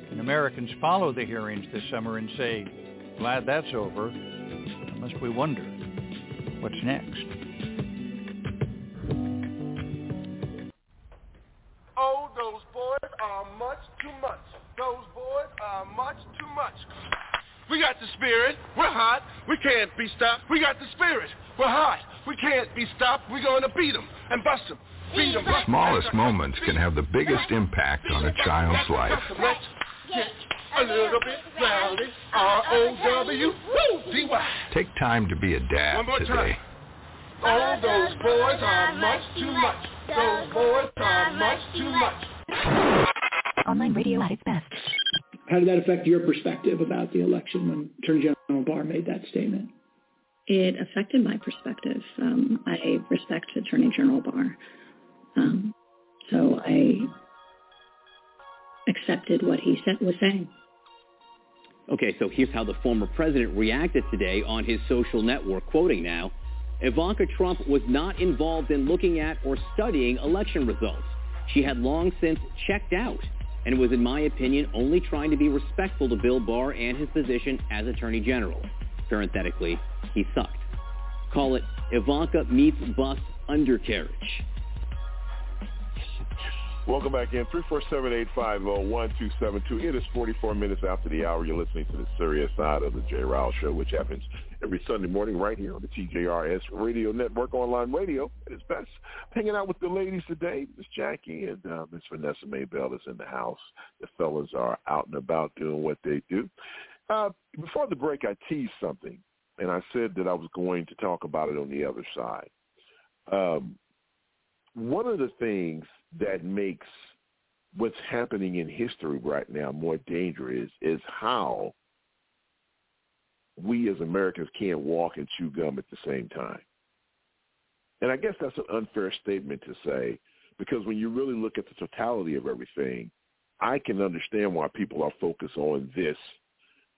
Can Americans follow the hearings this summer and say, glad that's over, must we wonder what's next? Be stopped. We got the spirit. We're hot. We can't be stopped. We're going to beat them and bust them. Beat them. The smallest moments can have the biggest impact on a child's life. Let's get a little bit rowdy. R-O-W-D-Y. Take time to be a dad One today. time. Oh, those boys are much too much. Those boys are much too much. Online radio at its best. How did that affect your perspective about the election when Attorney General Barr made that statement? It affected my perspective. Um, I respect Attorney General Barr. Um, so I accepted what he said, was saying. Okay, so here's how the former president reacted today on his social network, quoting now, Ivanka Trump was not involved in looking at or studying election results. She had long since checked out and was, in my opinion, only trying to be respectful to Bill Barr and his position as Attorney General. Parenthetically, he sucked. Call it Ivanka meets bus undercarriage. Welcome back in. 347-850-1272. It is 44 minutes after the hour. You're listening to the serious side of the JRil Show, which happens every Sunday morning right here on the TJRS Radio Network online radio its best. Hanging out with the ladies today, Miss Jackie and uh, Miss Vanessa Maybell is in the house. The fellas are out and about doing what they do. Uh, before the break, I teased something, and I said that I was going to talk about it on the other side. Um, one of the things that makes what's happening in history right now more dangerous is how we as Americans can't walk and chew gum at the same time. And I guess that's an unfair statement to say because when you really look at the totality of everything, I can understand why people are focused on this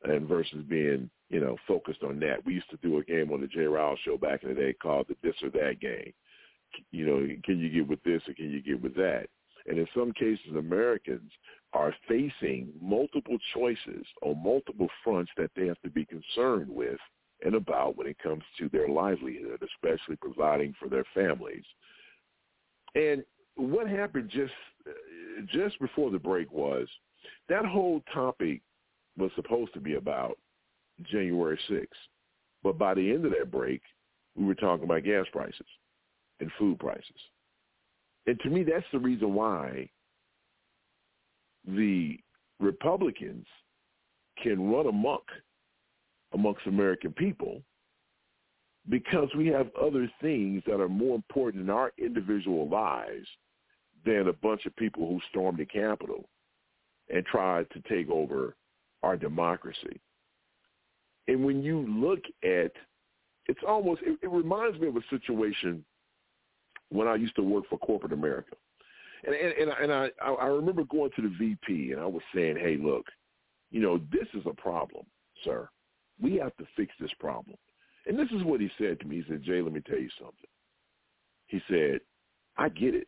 and versus being, you know, focused on that. We used to do a game on the JRil show back in the day called the this or that game. You know, can you get with this or can you get with that? And in some cases, Americans are facing multiple choices on multiple fronts that they have to be concerned with and about when it comes to their livelihood, especially providing for their families. And what happened just just before the break was that whole topic was supposed to be about January 6th. But by the end of that break, we were talking about gas prices and food prices. And to me, that's the reason why the Republicans can run amok amongst American people because we have other things that are more important in our individual lives than a bunch of people who stormed the Capitol and tried to take over our democracy. And when you look at, it's almost, it, it reminds me of a situation when I used to work for corporate America. And, and, and, and I, I remember going to the VP and I was saying, hey, look, you know, this is a problem, sir. We have to fix this problem. And this is what he said to me. He said, Jay, let me tell you something. He said, I get it.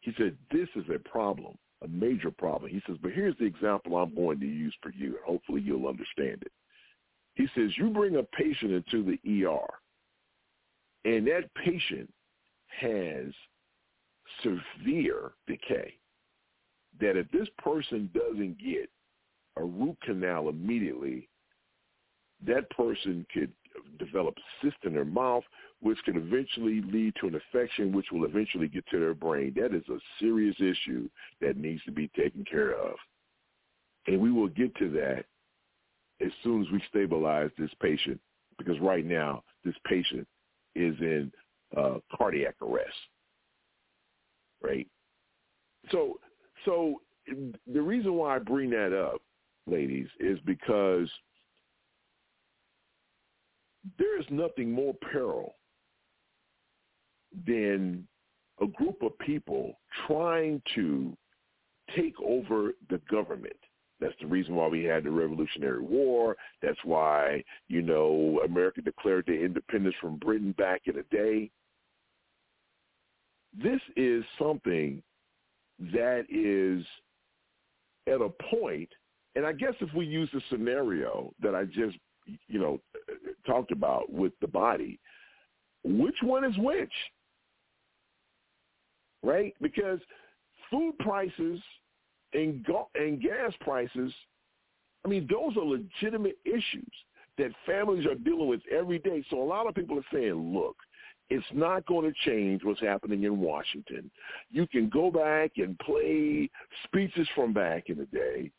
He said, this is a problem, a major problem. He says, but here's the example I'm going to use for you, and hopefully you'll understand it. He says, you bring a patient into the ER, and that patient has severe decay, that if this person doesn't get a root canal immediately, that person could develop cyst in their mouth, which can eventually lead to an infection, which will eventually get to their brain. That is a serious issue that needs to be taken care of. And we will get to that as soon as we stabilize this patient, because right now this patient is in uh, cardiac arrest. Right. So, so the reason why I bring that up, ladies, is because there is nothing more peril than a group of people trying to take over the government. That's the reason why we had the Revolutionary War. That's why, you know, America declared their independence from Britain back in the day. This is something that is at a point, and I guess if we use the scenario that I just, you know, talked about with the body, which one is which? Right? Because food prices and, and gas prices, I mean, those are legitimate issues that families are dealing with every day. So a lot of people are saying, look, it's not going to change what's happening in Washington. You can go back and play speeches from back in the day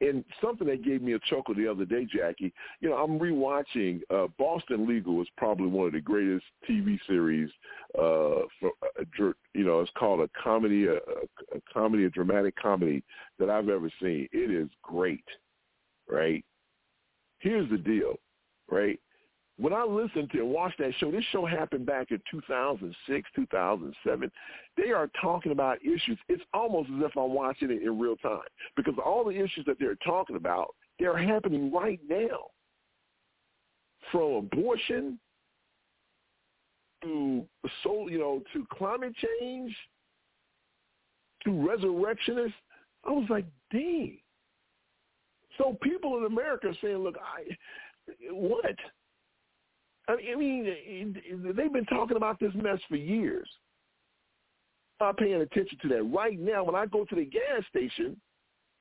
and something that gave me a chuckle the other day, Jackie, you know, I'm rewatching uh, Boston Legal is probably one of the greatest TV series. Uh, for, uh, you know, it's called a comedy, a, a comedy, a dramatic comedy that I've ever seen. It is great, right? Here's the deal, right? When I listened to and watched that show, this show happened back in 2006, 2007. They are talking about issues. It's almost as if I'm watching it in real time because all the issues that they're talking about, they're happening right now. From abortion to so you know to climate change to resurrectionists. I was like, dang. So people in America are saying, look, I what? I mean, they've been talking about this mess for years. Not paying attention to that. Right now, when I go to the gas station,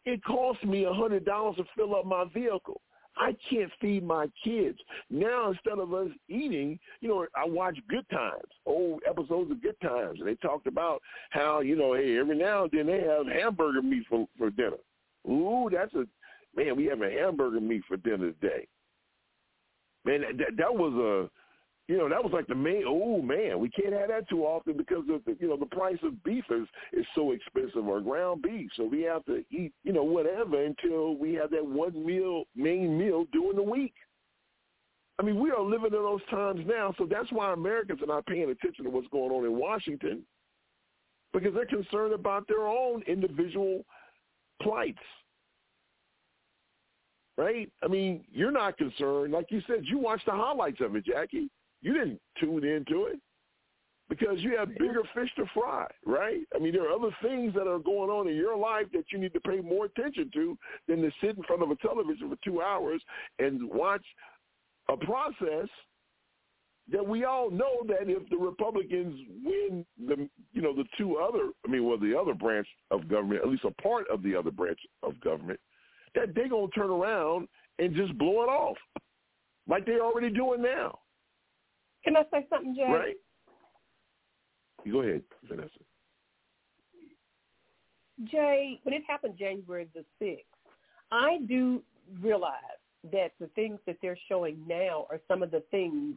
it costs me a hundred dollars to fill up my vehicle. I can't feed my kids. Now instead of us eating, you know, I watch Good Times, old episodes of Good Times, and they talked about how, you know, hey, every now and then they have hamburger meat for for dinner. Ooh, that's a man, we have a hamburger meat for dinner today man, that, that was a, you know, that was like the main. Oh man, we can't have that too often because of the, you know, the price of beef is is so expensive or ground beef. So we have to eat, you know, whatever until we have that one meal, main meal during the week. I mean, we are living in those times now, so that's why Americans are not paying attention to what's going on in Washington because they're concerned about their own individual plights. Right? I mean, you're not concerned. Like you said, you watched the highlights of it, Jackie. You didn't tune into it because you have bigger fish to fry, right? I mean, there are other things that are going on in your life that you need to pay more attention to than to sit in front of a television for two hours and watch a process that we all know that if the Republicans win the you know the two other I mean well the other branch of government at least a part of the other branch of government that they're gonna turn around and just blow it off like they're already doing now. Can I say something, Jay? Right. You go ahead, Vanessa. Jay, when it happened January the sixth, I do realize that the things that they're showing now are some of the things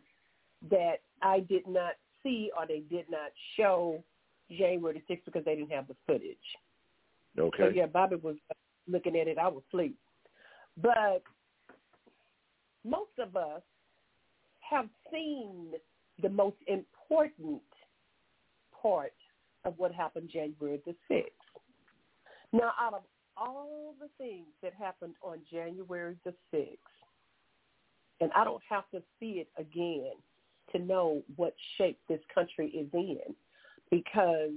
that I did not see or they did not show January the 6th because they didn't have the footage. Okay. So yeah, Bobby was looking at it. I was asleep. But most of us have seen the most important part of what happened January the 6th. Now, out of all the things that happened on January the 6th, and I don't have to see it again to know what shape this country is in because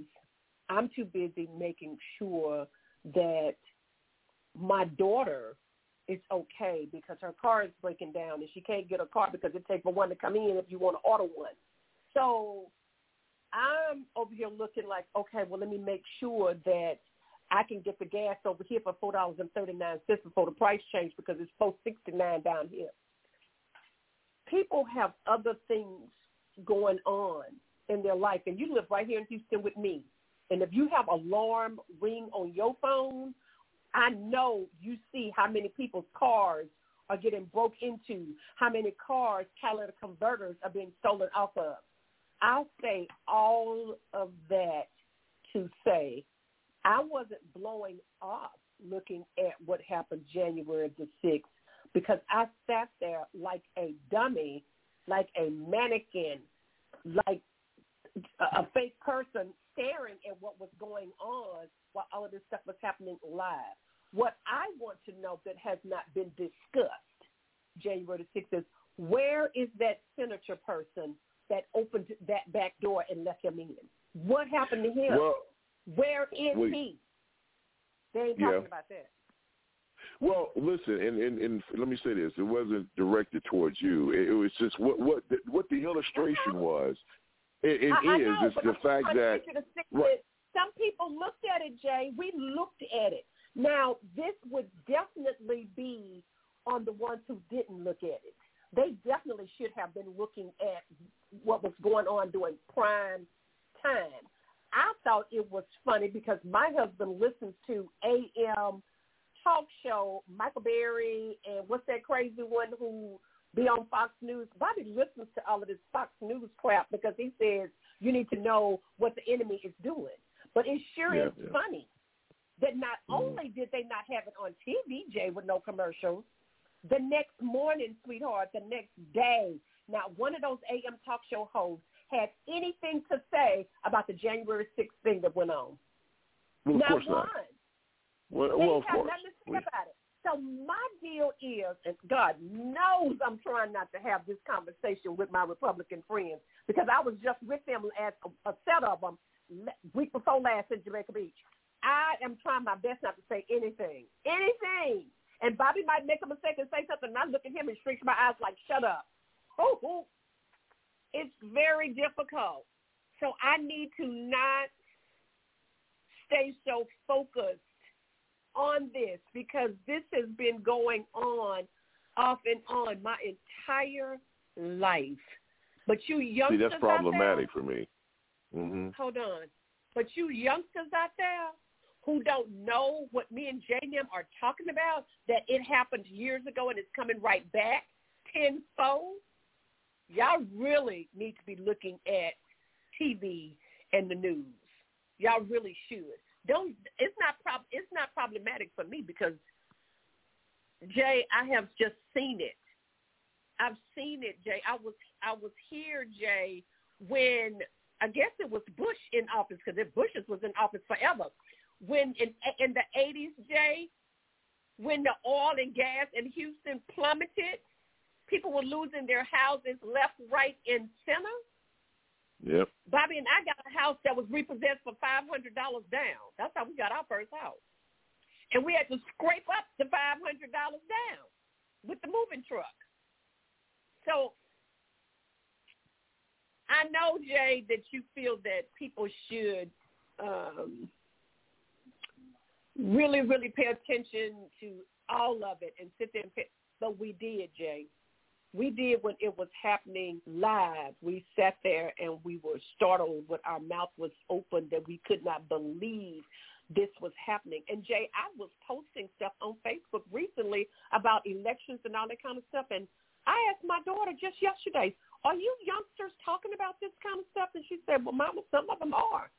I'm too busy making sure that my daughter is okay because her car is breaking down and she can't get a car because it takes for one to come in if you want to order one. So I'm over here looking like, okay, well, let me make sure that I can get the gas over here for four dollars and thirty nine cents before the price change because it's four sixty nine down here people have other things going on in their life, and you live right here in Houston with me. And if you have alarm ring on your phone, I know you see how many people's cars are getting broke into, how many cars, catalytic converters are being stolen off of. I'll say all of that to say I wasn't blowing up looking at what happened January the 6th because I sat there like a dummy, like a mannequin, like a fake person staring at what was going on while all of this stuff was happening live. What I want to know that has not been discussed January the 6th is where is that senator person that opened that back door and let him in? What happened to him? Well, where is well, he? They ain't talking yeah. about that. Well, listen, and, and, and let me say this: it wasn't directed towards you. It, it was just what what the, what the illustration was. It, it I, I know, it's the fact that get you to see right. it. some people looked at it, Jay. We looked at it. Now, this would definitely be on the ones who didn't look at it. They definitely should have been looking at what was going on during prime time. I thought it was funny because my husband listens to AM talk show, Michael Berry and what's that crazy one who be on Fox News. Bobby listens to all of this Fox News crap because he says you need to know what the enemy is doing. But it sure Yeah, is yeah. funny that not mm-hmm. only did they not have it on TV, Jay, with no commercials, the next morning, sweetheart, the next day, not one of those AM talk show hosts had anything to say about the January 6th thing that went on. Well, of not course one. not. Well, They well, of course. nothing to say about it. So my deal is, and God knows I'm trying not to have this conversation with my Republican friends because I was just with them at a, a set of them week before last in Jamaica Beach. I am trying my best not to say anything, anything. And Bobby might make a mistake and say something, and I look at him and stretch my eyes like, "Shut up." Hoo. It's very difficult. So I need to not stay so focused on this because this has been going on off and on my entire life. But you See, youngsters that's out there, problematic for me. hmm hold on. But you youngsters out there who don't know what me and J and are talking about, that it happened years ago and it's coming right back tenfold, y'all really need to be looking at TV and the news. Y'all really should. Don't. It's not prob. It's not problematic for me because Jay, I have just seen it. I've seen it, Jay. I was I was here, Jay, when I guess it was Bush in office because if Bush was in office forever, when in in the eighties, Jay, when the oil and gas in Houston plummeted, people were losing their houses left, right, and center. Yep. Bobby and I got a house that was repossessed for five hundred dollars down. That's how we got our first house, and we had to scrape up the five hundred dollars down with the moving truck. So I know, Jay, that you feel that people should um, really, really pay attention to all of it and sit there and pay. But we did, Jay. We did when it was happening live. We sat there and we were startled when our mouth was open that we could not believe this was happening. And Jay, I was posting stuff on Facebook recently about elections and all that kind of stuff. And I asked my daughter just yesterday, are you youngsters talking about this kind of stuff? And she said, well, Mama, some of them are.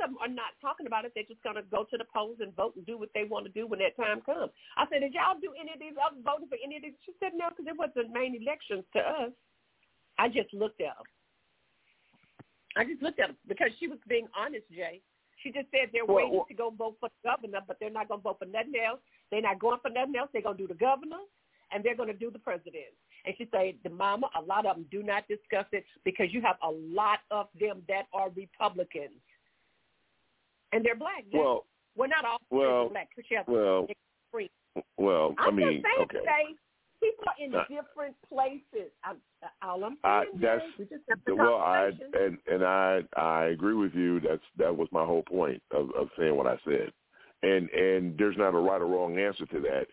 Some are not talking about it. They're just going to go to the polls and vote and do what they want to do when that time comes. I said, did y'all do any of these other voting for any of these? She said, no, because it wasn't main elections to us. I just looked at them. I just looked at them because she was being honest, Jay. She just said they're Well, waiting well- to go vote for the governor, but they're not going to vote for nothing else. They're not going for nothing else. They're going to do the governor, and they're going to do the president. And she said, the mama, a lot of them do not discuss it because you have a lot of them that are Republicans. And they're black. Well, well, not all well, are black. Because well, extreme. well, I I'm mean, just okay. Jay, people are in Uh, different places. I'm, all I'm I, that's we just have well, I and and I I agree with you. That's that was my whole point of, of saying what I said, and and there's not a right or wrong answer to that.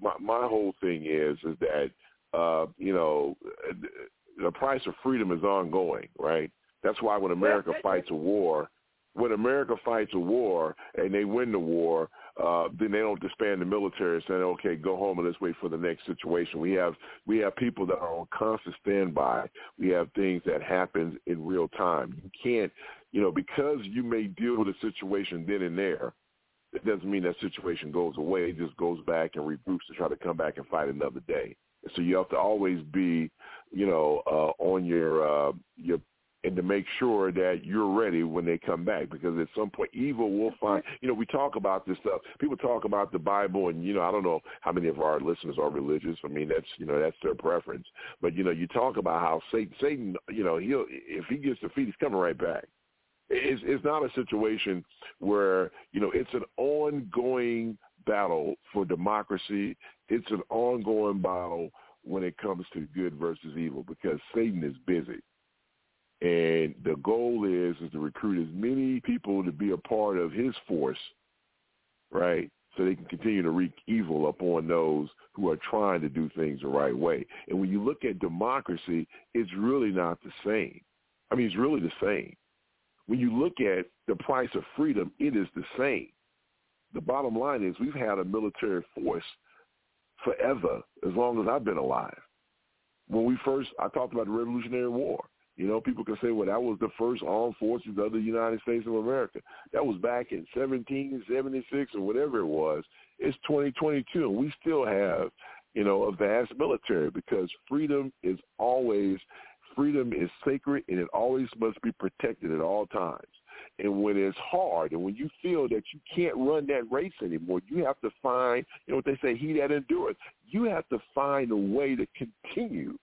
My my whole thing is is that uh, you know the price of freedom is ongoing, right? That's why when America fights a war, when America fights a war and they win the war, uh, then they don't disband the military and say, okay, go home and let's wait for the next situation. We have we have people that are on constant standby. We have things that happen in real time. You can't, you know, because you may deal with a situation then and there, it doesn't mean that situation goes away. It just goes back and regroups to try to come back and fight another day. So you have to always be, you know, uh, on your uh, your and to make sure that you're ready when they come back because at some point evil will find you know we talk about this stuff. People talk about the bible and you know i don't know how many of our listeners are religious. I mean that's you know that's their preference. But you know you talk about how satan satan you know he'll if he gets defeated he's coming right back. It's it's not a situation where you know it's an ongoing battle for democracy. It's an ongoing battle when it comes to good versus evil because satan is busy and the goal is is to recruit as many people to be a part of his force, right? So they can continue to wreak evil upon those who are trying to do things the right way. And when you look at democracy, it's really not the same. I mean, it's really the same. When you look at the price of freedom, it is the same. The bottom line is we've had a military force forever, as long as I've been alive. When we first, I talked about the Revolutionary War. You know, people can say, well, that was the first armed forces of the United States of America. That was back in 1776 or whatever it was. It's 2022, and we still have, you know, a vast military because freedom is always, freedom is sacred, and it always must be protected at all times. And when it's hard and when you feel that you can't run that race anymore, you have to find, you know what they say, he that endureth. You have to find a way to continue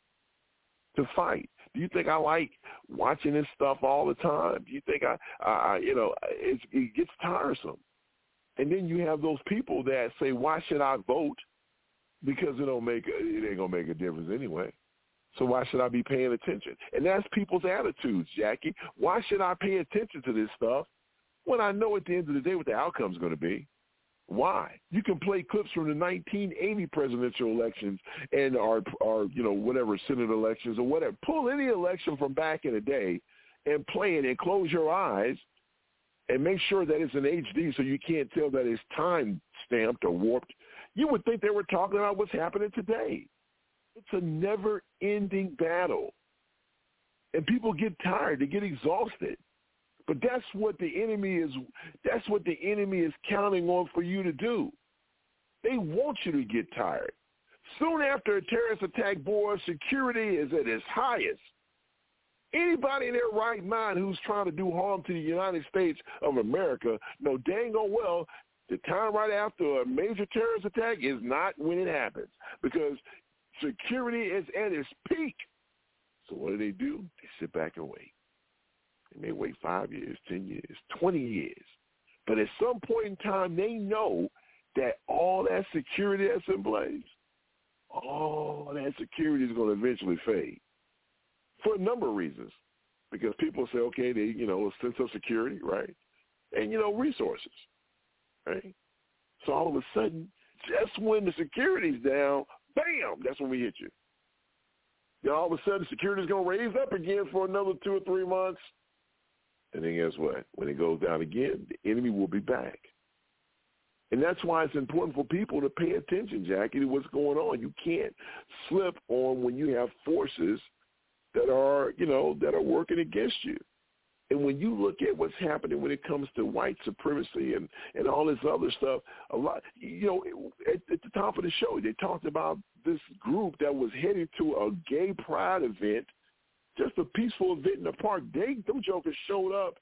to fight. Do you think I like watching this stuff all the time? Do you think I, I you know, it's, it gets tiresome. And then you have those people that say, "Why should I vote?" Because it don't make it ain't gonna make a difference anyway. So why should I be paying attention? And that's people's attitudes, Jackie. Why should I pay attention to this stuff when I know at the end of the day what the outcome's going to be? Why? You can play clips from the 1980 presidential elections and our, our, you know, whatever Senate elections or whatever. Pull any election from back in the day and play it and close your eyes and make sure that it's in HD so you can't tell that it's time stamped or warped. You would think they were talking about what's happening today. It's a never-ending battle. And people get tired. They get exhausted. But that's what the enemy is that's what the enemy is counting on for you to do. They want you to get tired. Soon after a terrorist attack, boy, security is at its highest. Anybody in their right mind who's trying to do harm to the United States of America know dang well the time right after a major terrorist attack is not when it happens because security is at its peak. So what do they do? They sit back and wait. They may wait five years, ten years, twenty years. But at some point in time, they know that all that security that's in place, all that security is going to eventually fade for a number of reasons. Because people say, okay, they, you know, a sense of security, right? And, you know, resources, right? So all of a sudden, just when the security's down, bam, that's when we hit you. Then all of a sudden, security's going to raise up again for another two or three months. And then guess what? When it goes down again, the enemy will be back. And that's why it's important for people to pay attention, Jackie, to what's going on. You can't slip on when you have forces that are, you know, that are working against you. And when you look at what's happening when it comes to white supremacy and, and all this other stuff, a lot, you know, at, at the top of the show, they talked about this group that was headed to a gay pride event, just a peaceful event in the park. They, them jokers showed up,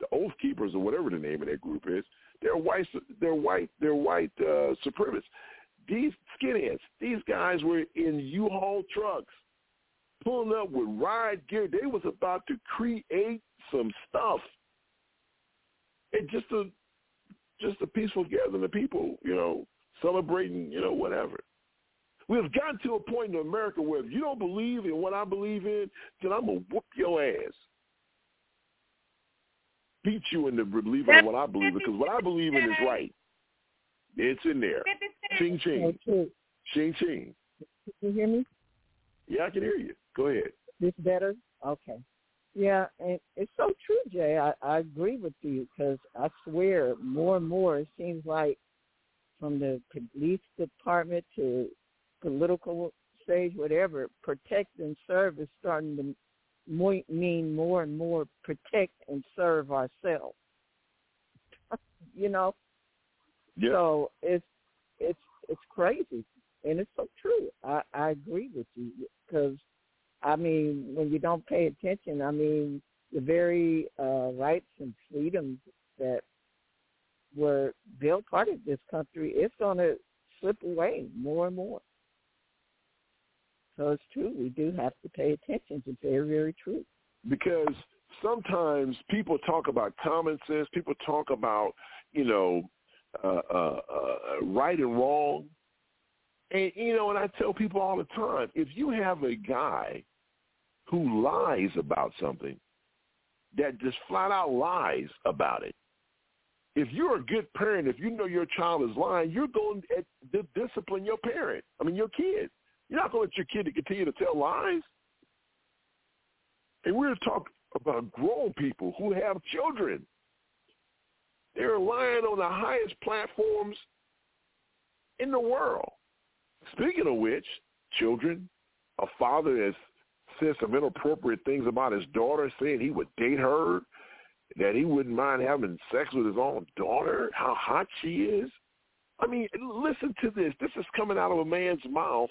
the Oath Keepers or whatever the name of that group is. They're white, they're white, they're white uh, supremacists. These skinheads, these guys were in U-Haul trucks pulling up with riot gear. They was about to create some stuff. And just a just a peaceful gathering of people, you know, celebrating, you know, whatever. We've gotten to a point in America where if you don't believe in what I believe in, then I'm gonna whoop your ass. Beat you into believing in what I believe in, because what I believe in is right. It's in there. Ching ching. Ching ching. Can you hear me? Yeah, I can hear you. Go ahead. This better? Okay. Yeah, and it's so true, Jay. I, I agree with you because I swear more and more it seems like from the police department to political stage, whatever, protect and serve is starting to mean more and more protect and serve ourselves. you know? Yeah. So it's it's it's crazy, and it's so true. I I agree with you because I mean, when you don't pay attention, I mean, the very uh, rights and freedoms that were built part of this country, it's going to slip away more and more. So it's true. We do have to pay attention. It's very, very true. Because sometimes people talk about common sense. People talk about, you know, uh, uh, uh, right and wrong. And, you know, and I tell people all the time, if you have a guy who lies about something, that just flat out lies about it. If you're a good parent, if you know your child is lying, you're going to discipline your parent. I mean, your kid. You're not going to let your kid to continue to tell lies. And we're talking about grown people who have children. They're lying on the highest platforms in the world. Speaking of which, children, a father that's said some inappropriate things about his daughter, saying he would date her, that he wouldn't mind having sex with his own daughter, how hot she is. I mean, listen to this. This is coming out of a man's mouth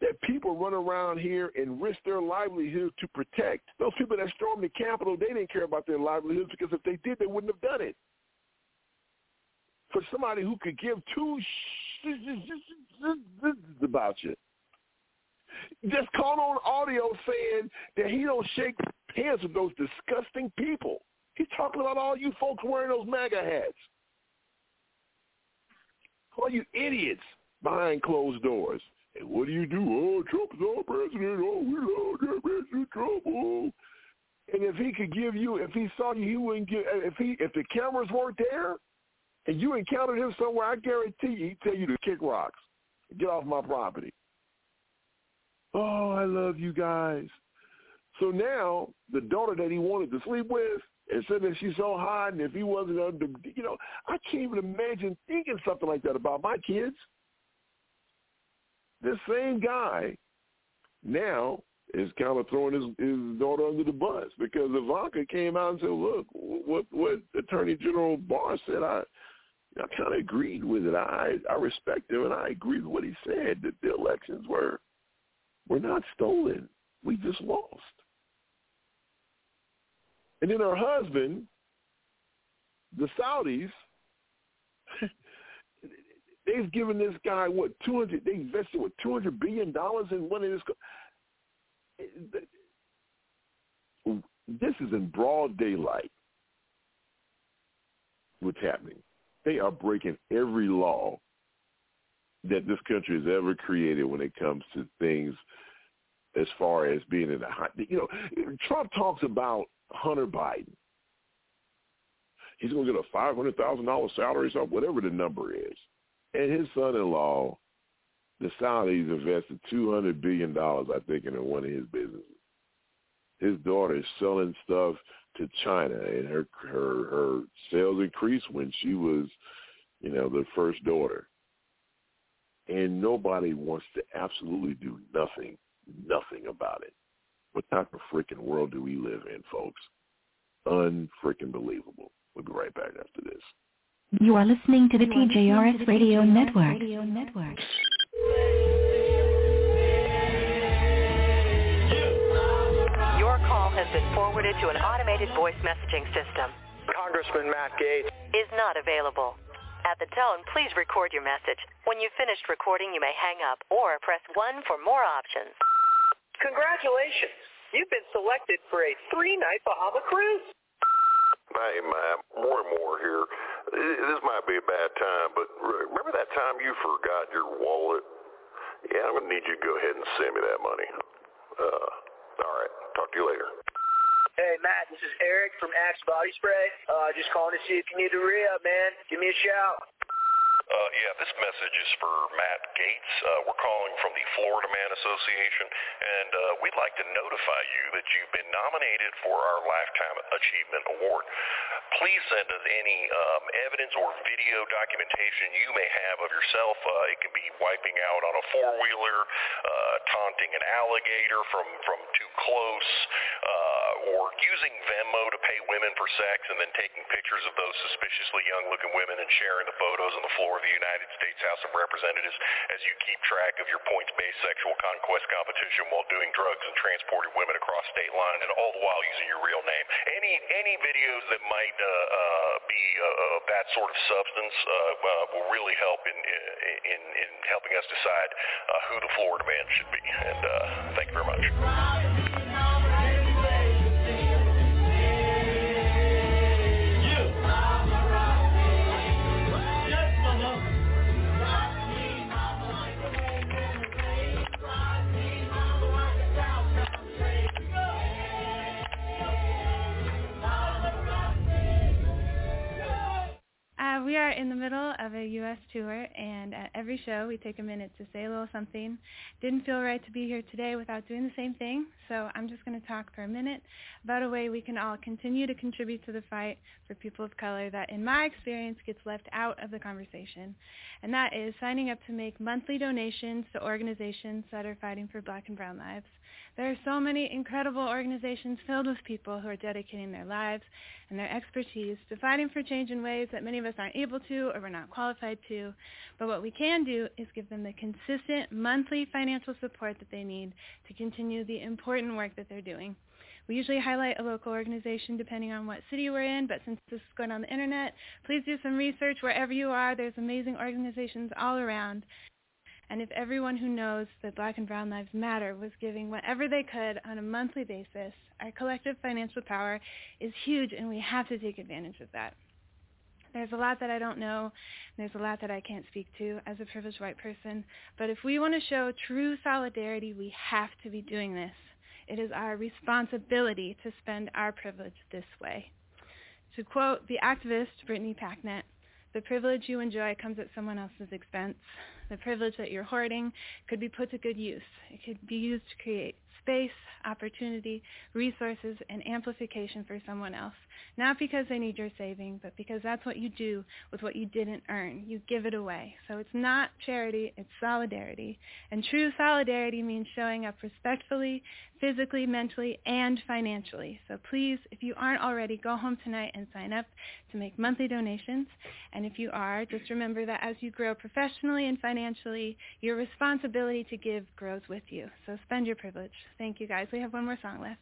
that people run around here and risk their livelihood to protect. Those people that stormed the Capitol, they didn't care about their livelihoods because if they did, they wouldn't have done it. For somebody who could give two sh- about you, just caught on audio saying that he don't shake hands with those disgusting people. He's talking about all you folks wearing those MAGA hats. All you idiots behind closed doors. What do you do? Oh, Trump's our president. Oh, we love that Mr. Trump. Oh. And if he could give you, if he saw you, he wouldn't give. If he, if the cameras weren't there, and you encountered him somewhere, I guarantee you, he'd tell you to kick rocks, get off my property. Oh, I love you guys. So now the daughter that he wanted to sleep with and said that she's so hot and if he wasn't you know, I can't even imagine thinking something like that about my kids. This same guy now is kind of throwing his, his daughter under the bus because Ivanka came out and said, look, what, what Attorney General Barr said, I, I kind of agreed with it. I, I respect him and I agreed with what he said, that the elections were we're not stolen. We just lost. And then her husband, the Saudis, they've given this guy what two hundred. They invested what two hundred billion dollars in one of his. This is in broad daylight. What's happening? They are breaking every law that this country has ever created when it comes to things as far as being in a hot. You know, Trump talks about Hunter Biden. He's going to get a five hundred thousand dollars salary, or whatever the number is, and his son-in-law, the Saudis invested two hundred billion dollars, I think, in one of his businesses. His daughter is selling stuff to China, and her her her sales increased when she was, you know, the first daughter. And nobody wants to absolutely do nothing, nothing about it. What type of freaking world do we live in, folks? Unfreaking believable. We'll be right back after this. You are listening to the TJRS Radio Network. Your call has been forwarded to an automated voice messaging system. Congressman Matt Gaetz Is not available. At the tone, please record your message. When you've finished recording, you may hang up or press 1 for more options. Congratulations. You've been selected for a three-night Bahama cruise. Hey, Matt, more and more here. This might be a bad time, but remember that time you forgot your wallet? Yeah, I'm to need you to go ahead and send me that money. Uh, all right. Talk to you later. Hey, Matt, this is Eric from Axe Body Spray. Uh, just calling to see if you need a re-up, man. Give me a shout. Uh, yeah, this message is for Matt Gaetz. Uh, we're calling from the Florida Man Association, and uh, we'd like to notify you that you've been nominated for our Lifetime Achievement Award. Please send us any um, evidence or video documentation you may have of yourself. Uh, it can be wiping out on a four-wheeler, uh, taunting an alligator from, from too close, uh, or using Venmo to pay women for sex and then taking pictures of those suspiciously young-looking women and sharing the photos on the floor of the United States House of Representatives as you keep track of your points-based sexual conquest competition while doing drugs and transporting women across state lines, and all the while using your real name. Any any videos that might uh, uh, be uh, of that sort of substance uh, uh, will really help in in, in helping us decide uh, who the Florida man should be. And uh, thank you very much. We are in the middle of a U.S. tour, and at every show we take a minute to say a little something. Didn't feel right to be here today without doing the same thing, so I'm just going to talk for a minute about a way we can all continue to contribute to the fight for people of color that, in my experience, gets left out of the conversation, and that is signing up to make monthly donations to organizations that are fighting for black and brown lives. There are so many incredible organizations filled with people who are dedicating their lives and their expertise to fighting for change in ways that many of us aren't able to or we're not qualified to. But what we can do is give them the consistent monthly financial support that they need to continue the important work that they're doing. We usually highlight a local organization depending on what city we're in, but since this is going on the internet, please do some research wherever you are. There's amazing organizations all around. And if everyone who knows that black and brown lives matter was giving whatever they could on a monthly basis, our collective financial power is huge and we have to take advantage of that. There's a lot that I don't know. There's a lot that I can't speak to as a privileged white person. But if we want to show true solidarity, we have to be doing this. It is our responsibility to spend our privilege this way. To quote the activist Brittany Packnett, the privilege you enjoy comes at someone else's expense. The privilege that you're hoarding could be put to good use. It could be used to create space, opportunity, resources, and amplification for someone else. Not because they need your saving, but because that's what you do with what you didn't earn. You give it away. So it's not charity, it's solidarity. And true solidarity means showing up respectfully, physically, mentally, and financially. So please, if you aren't already, go home tonight and sign up to make monthly donations. And if you are, just remember that as you grow professionally and financially, your responsibility to give grows with you. So spend your privilege. Thank you guys. We have one more song left.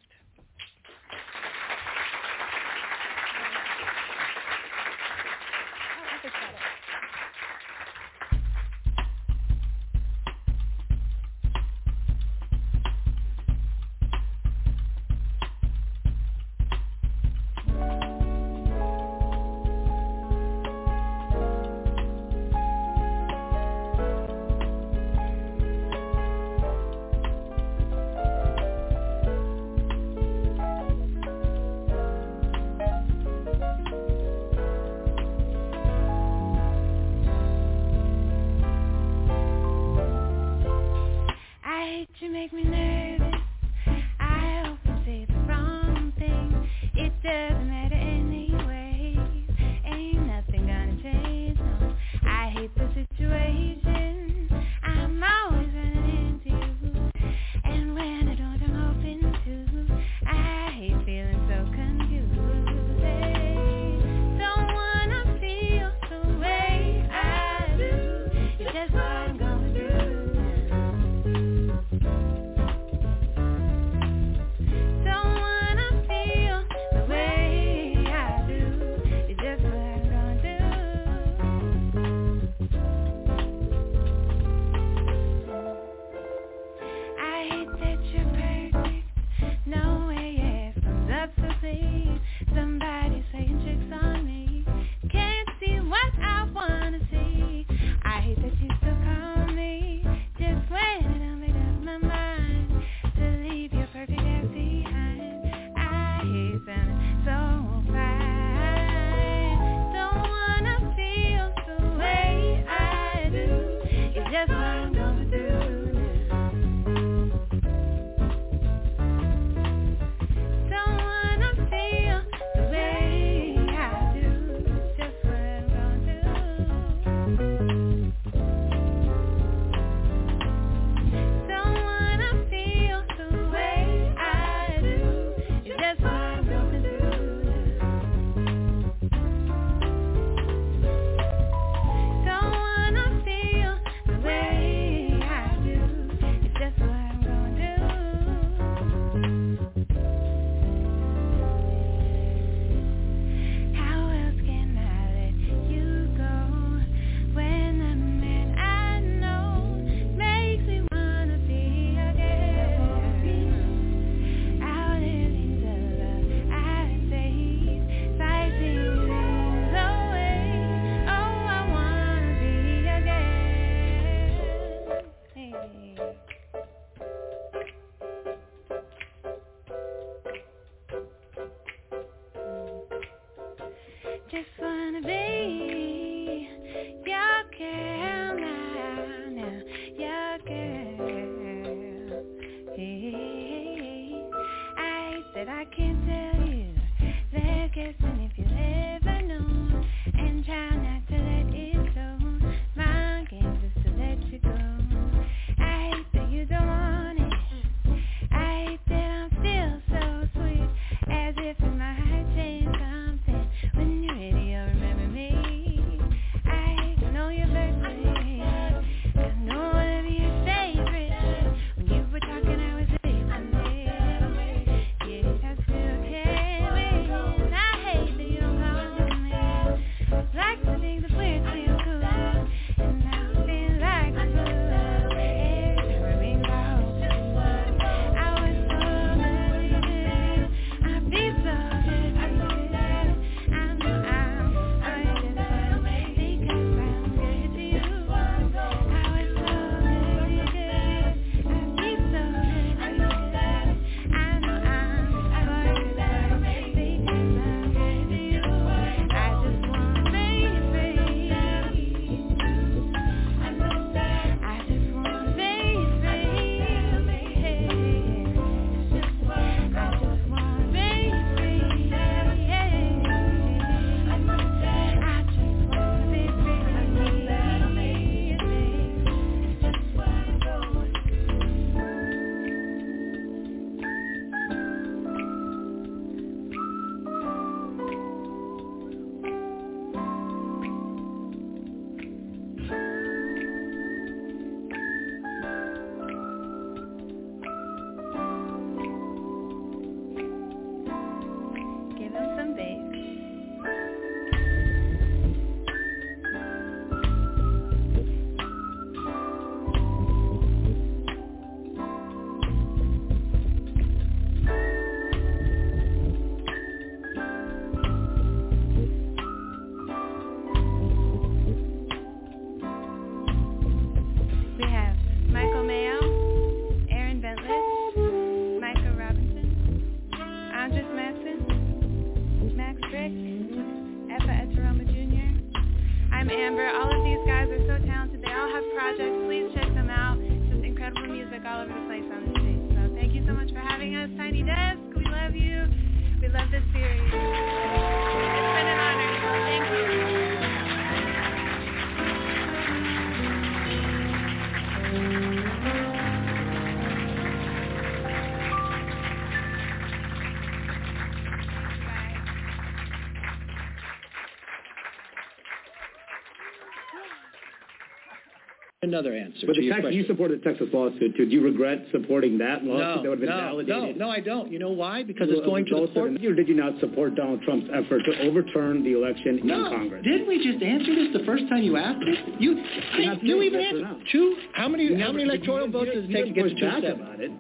Another answer But to the your fact question. you supported the Texas lawsuit, too, do you regret supporting that lawsuit no, that would have been no, validated? no, no, I don't. You know why? Because Well, it's going to the resulted court. in- Or did you not support Donald Trump's effort to overturn the election No, in Congress? didn't we just answer this the first time you asked it? You, see, not you even yes or answered no. two. How many? You how many electoral votes you does it take to didn't get to two back about it.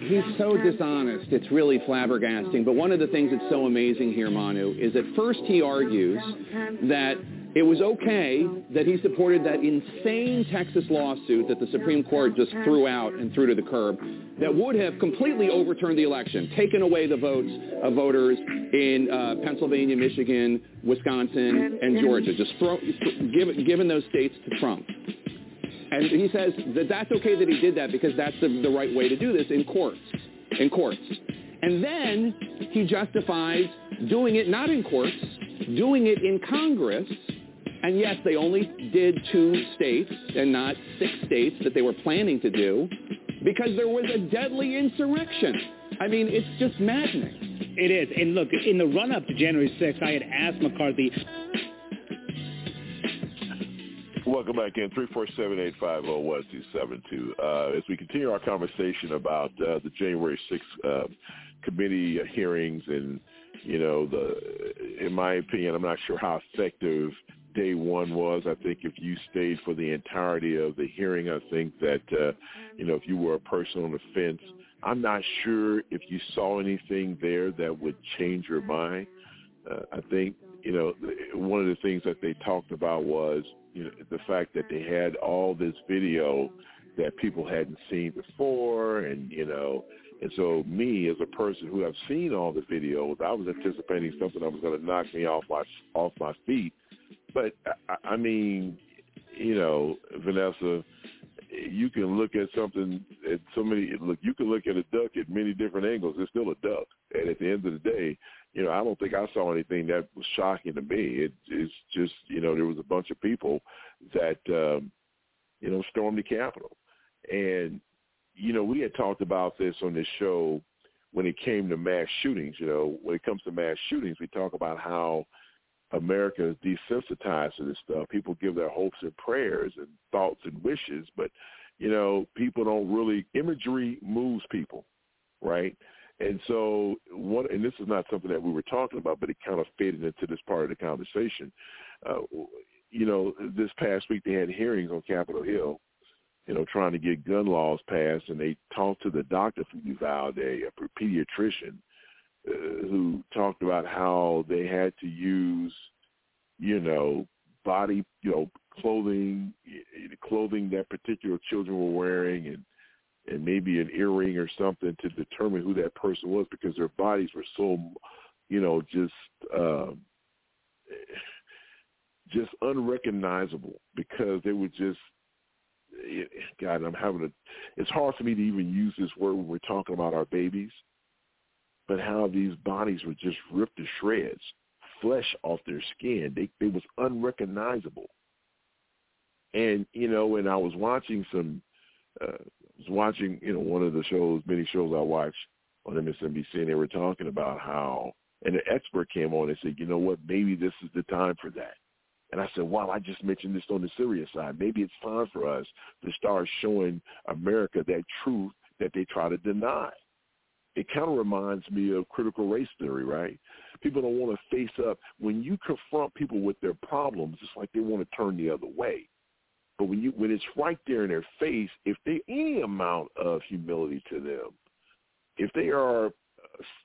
He's so dishonest. It's really flabbergasting. But one of the things that's so amazing here, Manu, is at first he argues that it was okay that he supported that insane Texas lawsuit that the Supreme Court just threw out and threw to the curb that would have completely overturned the election, taken away the votes of voters in uh, Pennsylvania, Michigan, Wisconsin, and Georgia, just throw, given, given those states to Trump. And he says that that's okay that he did that because that's the, the right way to do this in courts. In courts. And then he justifies doing it not in courts, doing it in Congress. And yes, they only did two states and not six states that they were planning to do because there was a deadly insurrection. I mean, it's just maddening. It is. And look, in the run-up to January 6th, I had asked McCarthy, Welcome back in, 347-850-1272. Uh, as we continue our conversation about uh, the January 6th uh, committee hearings and, you know, the, in my opinion, I'm not sure how effective day one was. I think if you stayed for the entirety of the hearing, I think that, uh, you know, if you were a person on the fence, I'm not sure if you saw anything there that would change your mind. Uh, I think, you know, one of the things that they talked about was, you know, the fact that they had all this video that people hadn't seen before and, you know, And so me as a person who have seen all the videos, I was anticipating something that was going to knock me off my off my feet. But I, mean, you know, Vanessa, you can look at something at so many look you can look at a duck at many different angles. It's still a duck. And at the end of the day you know i don't think i saw anything that was shocking to me. It, it's just you know there was a bunch of people that um you know stormed the capitol. And you know we had talked about this on this show when it came to mass shootings you know. When it comes to mass shootings we talk about how America is desensitized to this stuff. People give their hopes and prayers and thoughts and wishes, but you know, people don't really imagery moves people, right? And so what and this is not something that we were talking about, but it kind of faded into this part of the conversation. Uh, you know, this past week they had hearings on Capitol Hill, you know, trying to get gun laws passed, and they talked to the doctor from Uvalde, a pediatrician, who talked about how they had to use, you know, body, you know, clothing, clothing that particular children were wearing, and and maybe an earring or something to determine who that person was because their bodies were so, you know, just um, just unrecognizable because they were just. God, I'm having a. It's hard for me to even use this word when we're talking about our babies but how these bodies were just ripped to shreds, flesh off their skin. They they was unrecognizable. And you know, when I was watching some, uh, was watching you know one of the shows, many shows I watch on MSNBC, and they were talking about how, and an expert came on and said, you know what, maybe this is the time for that. And I said, wow, I just mentioned this on the serious side. Maybe it's time for us to start showing America that truth that they try to deny it kind of reminds me of critical race theory, right? People don't want to face up. When you confront people with their problems, it's like they want to turn the other way. But when you when it's right there in their face, if they any amount of humility to them, if they are,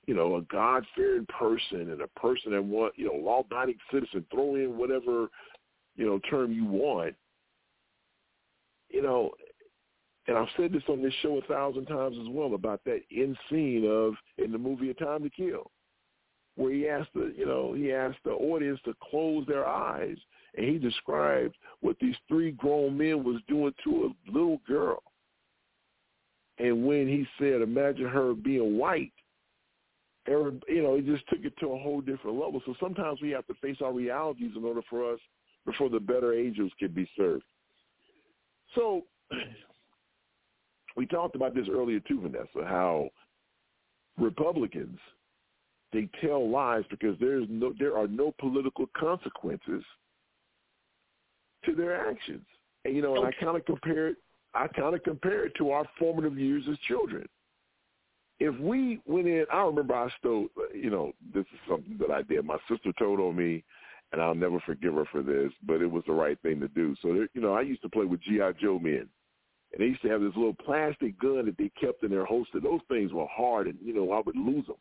you know, a God fearing person and a person that want, you know, law abiding citizen, throw in whatever, you know, term you want, you know, and I've said this on this show a thousand times as well about that end scene of in the movie A Time to Kill, where he asked the you know he asked the audience to close their eyes, and he described what these three grown men was doing to a little girl. And when he said, "Imagine her being white," you know, he just took it to a whole different level. So sometimes we have to face our realities in order for us before the better angels can be served. So we talked about this earlier too, Vanessa, how Republicans they tell lies because there's no there are no political consequences to their actions. And you know, and I kind of compare it I kind of compare it to our formative years as children. If we went in, I remember I stole, you know, this is something that I did. My sister told on me, and I'll never forgive her for this, but it was the right thing to do. So, there, you know, I used to play with G.I. Joe men. And they used to have this little plastic gun that they kept in their holster. Those things were hard, and you know I would lose them.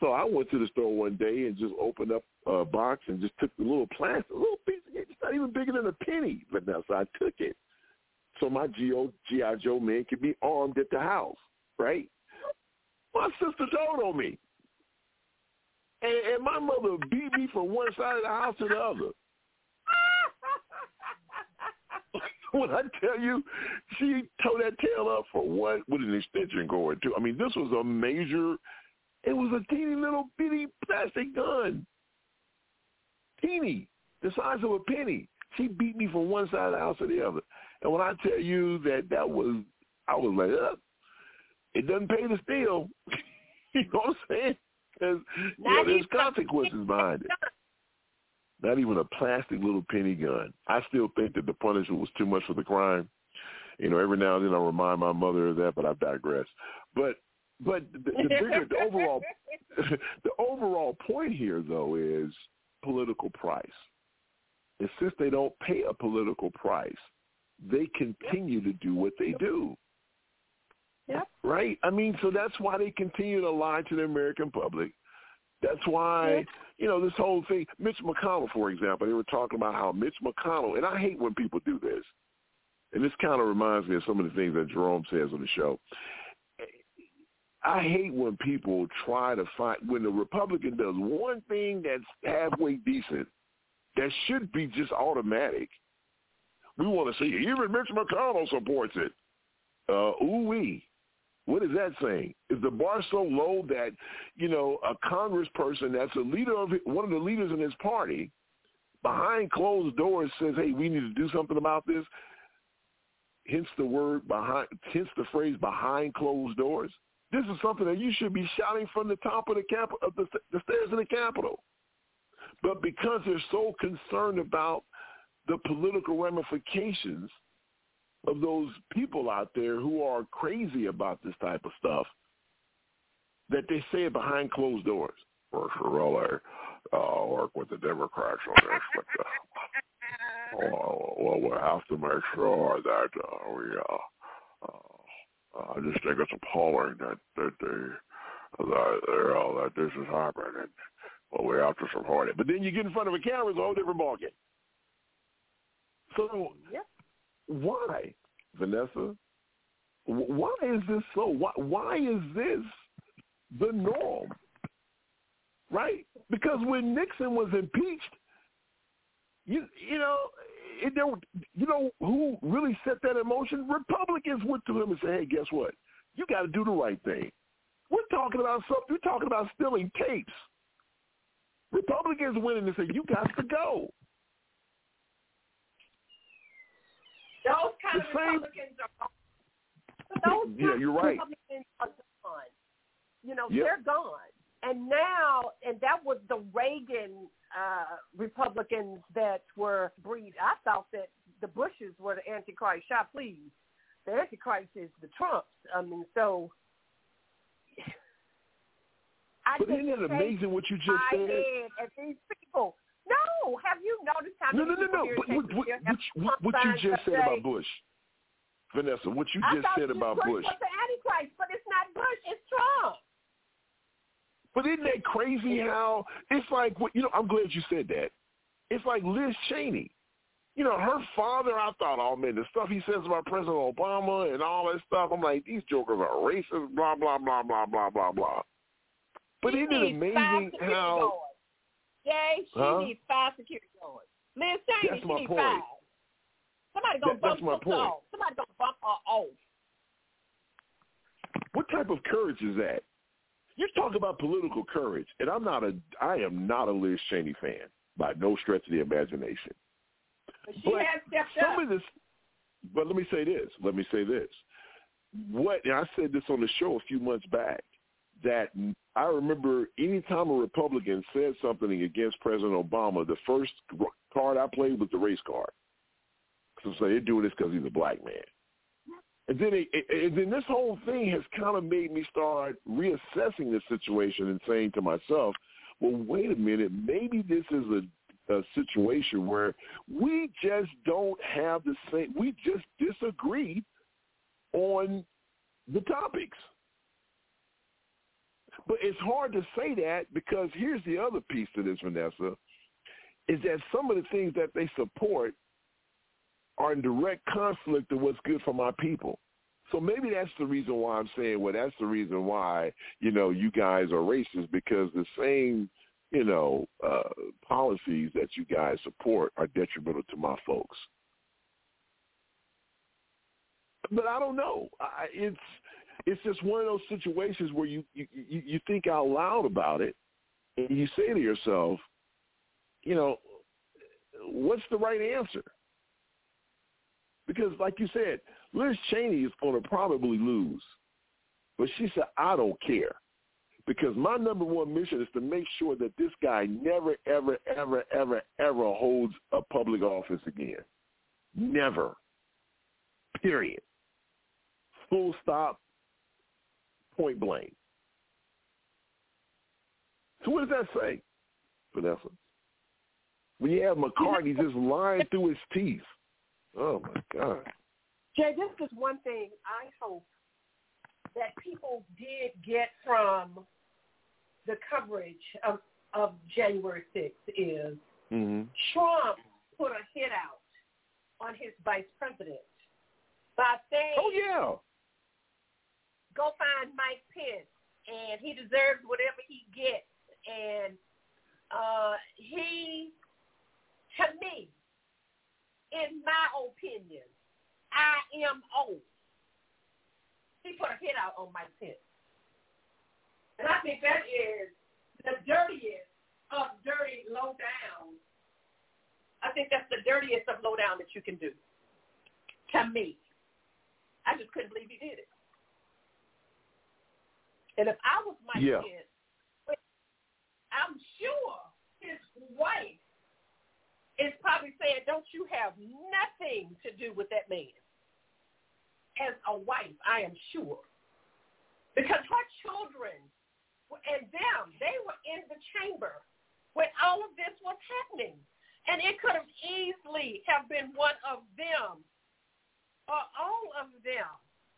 So I went to the store one day and just opened up a box and just took the little plastic, little piece. It's not even bigger than a penny, Vanessa. I took it, so my G.O. GI Joe man could be armed at the house, right? My sister told on me, and, and my mother beat me from one side of the house to the other. when I tell you, she tore that tail up for what? With an extension cord too. I mean, this was a major. It was a teeny little bitty plastic gun, teeny, the size of a penny. She beat me from one side of the house to the other. And when I tell you that that was, I was like, uh, it doesn't pay to steal. you know what I'm saying? Because you know, there's consequences behind it not even a plastic little penny gun. I still think that the punishment was too much for the crime. You know, every now and then I remind my mother of that, but I digress. But but the, the bigger the overall the overall point here though is political price. And since they don't pay a political price, they continue to do what they do. Yep. Right? I mean, so that's why they continue to lie to the American public. That's why, you know, this whole thing, Mitch McConnell, for example, they were talking about how Mitch McConnell, and I hate when people do this, and this kind of reminds me of some of the things that Jerome says on the show. I hate when people try to find when the Republican does one thing that's halfway decent that should be just automatic. We want to see even Mitch McConnell supports it. Uh, ooh wee. What is that saying? Is the bar so low that, you know, a congressperson that's a leader of one of the leaders in his party behind closed doors says, hey, we need to do something about this? Hence the word behind, hence the phrase behind closed doors. This is something that you should be shouting from the top of the cap of the, the stairs in the Capitol. But because they're so concerned about the political ramifications of those people out there who are crazy about this type of stuff, that they say behind closed doors. Or really uh, work with the Democrats on this, but uh, well, well, we have to make sure that uh, we uh, uh, I just think it's appalling that that they that you know that this is happening. Well, we have to support it. But then you get in front of a camera, it's a whole different ballgame. So, yep. Why, Vanessa? Why is this so? Why, why is this the norm? Right? Because when Nixon was impeached, you you know it don't, you know who really set that in motion? Republicans went to him and said, "Hey, guess what? You got to do the right thing." We're talking about something. We're talking about stealing tapes. Republicans went in and said, "You got to go." Those kind the of same, Republicans are those yeah, you're right. Republicans are gone. You know, Yep. they're gone. And now, and that was the Reagan uh, Republicans that were breed. I thought that the Bushes were the Antichrist. Shot, please. The Antichrist is the Trumps. I mean, so. I But isn't it amazing what you just said? head at these people. No, have you noticed how No, many no, no, no. What, what, what, what, you just said about Bush, Vanessa? What you just said about Bush was the Antichrist, but it's not Bush, it's Trump. But isn't that crazy how it's like, what- you know, I'm glad you said that. It's like Liz Cheney. You know, her father, I thought, oh, man, the stuff he says about President Obama and all that stuff, I'm like, these jokers are racist, blah, blah, blah, blah, blah, blah, blah. But isn't it amazing how... Yay, she Huh? needs five security guards. Liz Cheney, That's she needs point. five. Somebody gonna That- bump her off. Somebody gonna bump her off. What type of courage is that? You talk about political courage, and I'm not a, I am not a Liz Cheney fan by no stretch of the imagination. But she But has stepped some up. of this, but let me say this. Let me say this. What and I said this on the show a few months back that I remember any time a Republican said something against President Obama, the first card I played was the race card. So say they're doing this because he's a black man. And then, it, and then this whole thing has kind of made me start reassessing the situation and saying to myself, well, wait a minute, maybe this is a, a situation where we just don't have the same, we just disagree on the topics. But it's hard to say that because here's the other piece to this, Vanessa, is that some of the things that they support are in direct conflict of what's good for my people. So maybe that's the reason why I'm saying, well, that's the reason why, you know, you guys are racist because the same, you know, uh, policies that you guys support are detrimental to my folks. But I don't know. I, it's it's just one of those situations where you, you you think out loud about it, and you say to yourself, you know, what's the right answer? Because, like you said, Liz Cheney is going to probably lose. But she said, I don't care. Because my number one mission is to make sure that this guy never, ever, ever, ever, ever holds a public office again. Never. Period. Full stop. Point blank. So what does that say, Vanessa? When you have McCarthy just lying through his teeth. Oh my God. Jay, this is one thing I hope that people did get from the coverage of, of January 6th is Mm-hmm. Trump put a hit out on his vice president by saying, Oh yeah. Go find Mike Pence and he deserves whatever he gets. And uh, he, to me, in my opinion, I am old. He put a hit out on Mike Pence. And I think that is the dirtiest of dirty low down. I think that's the dirtiest of low down that you can do. To me. I just couldn't believe he did it. And if I was my yeah. Pence, I'm sure his wife is probably saying, don't you have nothing to do with that man. As a wife, I am sure. Because her children and them, they were in the chamber when all of this was happening. And it could have easily have been one of them or all of them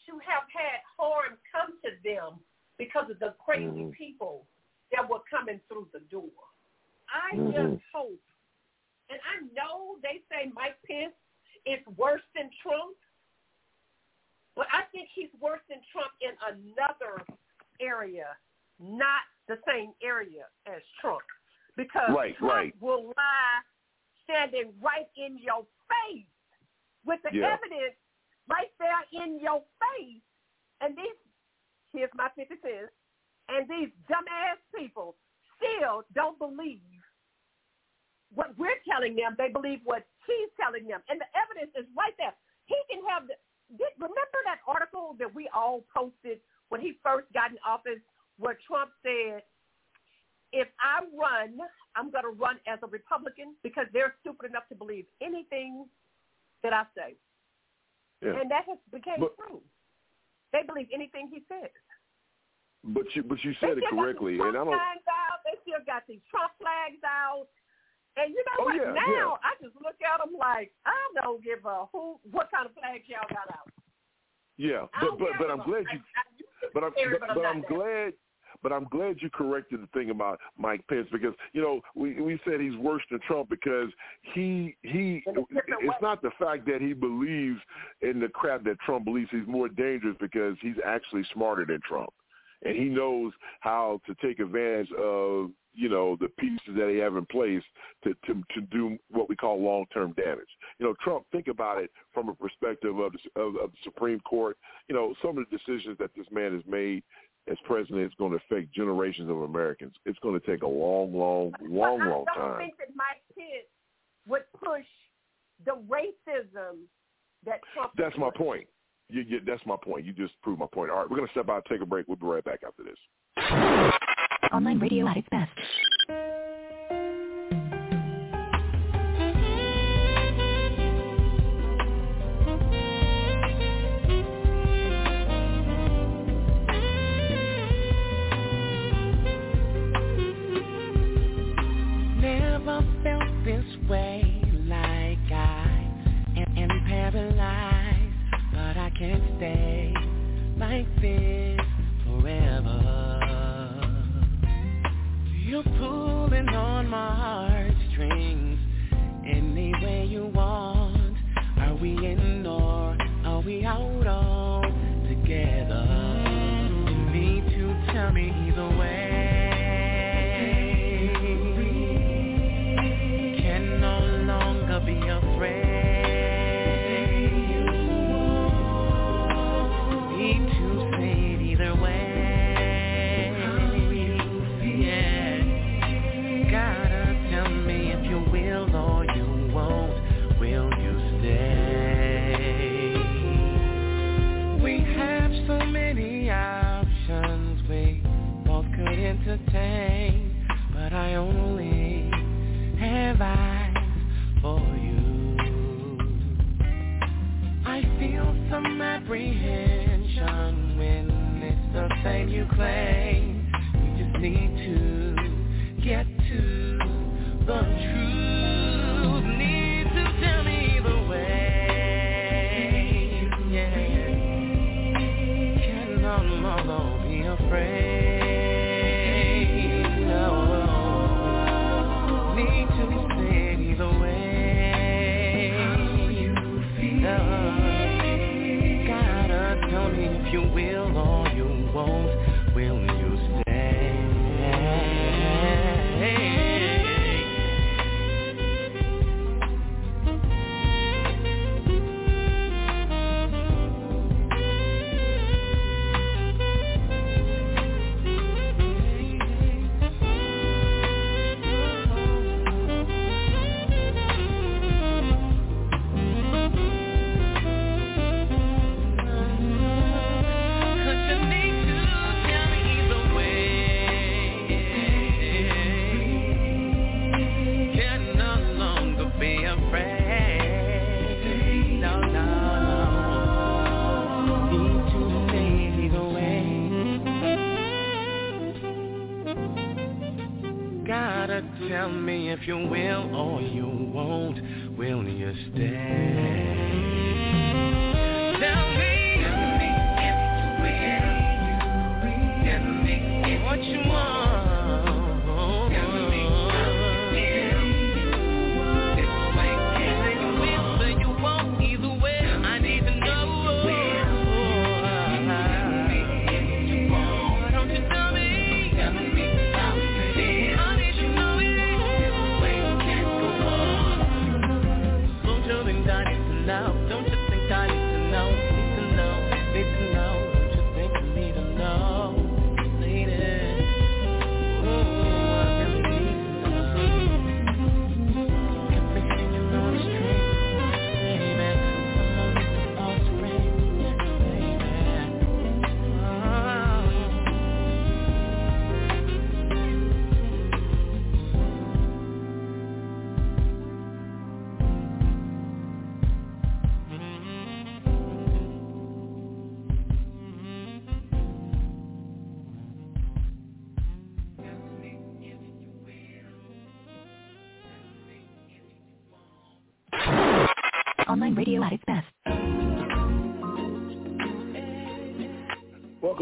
to have had harm come to them because of the crazy mm-hmm. people that were coming through the door. I mm-hmm. just hope, and I know they say Mike Pence is worse than Trump, but I think he's worse than Trump in another area, not the same area as Trump. Because right, Trump right. will lie standing right in your face with the yeah. evidence right there in your face. And these, here's my 50 cents, and these dumbass people still don't believe what we're telling them. They believe what he's telling them. And the evidence is right there. He can have the, did, remember that article that we all posted when he first got in office where Trump said, if I run, I'm going to run as a Republican because they're stupid enough to believe anything that I say. Yeah. And that has became but, true. They believe anything he says. But you but you said it correctly, and I don't. Out. They still got these Trump flags out. And you know oh, what? Yeah, now yeah. I just look at them like I don't give a who what kind of flags y'all got out. Yeah, but but but I'm glad you. I, I, but I'm but, but I'm glad. But I'm glad you corrected the thing about Mike Pence because you know we we said he's worse than Trump because he he it's not the fact that he believes in the crap that Trump believes he's more dangerous because he's actually smarter than Trump and he knows how to take advantage of you know the pieces that he have in place to to to do what we call long term damage. You know, Trump. Think about it from a perspective of the, of, of the Supreme Court. You know, some of the decisions that this man has made as president is going to affect generations of Americans. It's going to take a long, long, long, long time. I don't think that my kids would push the racism that Trump. That's my point. You, you, that's my point. You just proved my point. All right, we're going to step out, take a break. We'll be right back after this. Online radio at its best. Never felt this way can't stay like this forever. You're pulling on my heartstrings any way you want. Are we in or are we out all together? You need to tell me We just need to get to the truth. Need to tell me the way. Can be afraid. Need to way. Gotta tell me if you will or you won't.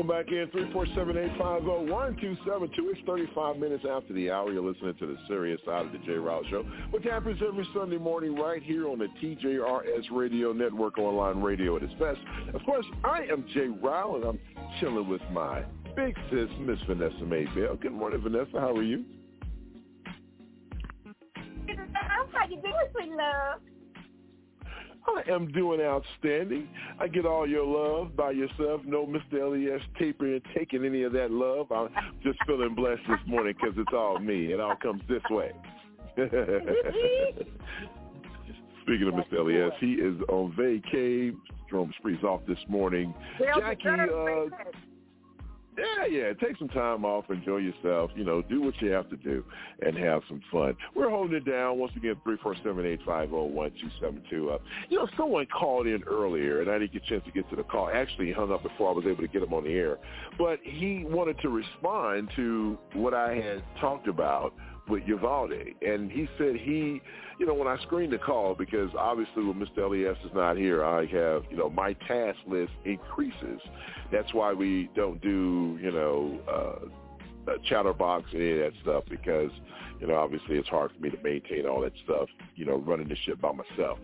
Welcome back in, 347-850-1272. It's 35 minutes after the hour. You're listening to the serious side of the JRil Show, which happens every Sunday morning right here on the TJRS Radio Network online radio at its best. Of course, I am Jay Rowell, and I'm chilling with my big sis, Miss Vanessa Maybell. Good morning, Vanessa. How are you? How you doing, sweet love? I am doing outstanding. I get all your love by yourself. No Mr. Elias tapering and taking any of that love. I'm just feeling blessed this morning because it's all me. It all comes this way. Speaking of Mr. Elias, he is on vacay. Jerome Spree's off this morning. Jackie, uh. Yeah, yeah. Take some time off, enjoy yourself. You know, do what you have to do, and have some fun. We're holding it down once again. Three four seven eight five zero one two seven two. Uh, you know, someone called in earlier, and I didn't get a chance to get to the call. Actually, he hung up before I was able to get him on the air. But he wanted to respond to what I had talked about with Uvalde, and he said he, you know, when I screened the call, because obviously when Mr. Elias is not here, I have, you know, my task list increases. That's why we don't do, you know, uh, uh, chatterbox and any of that stuff because, you know, obviously it's hard for me to maintain all that stuff, you know, running the ship by myself.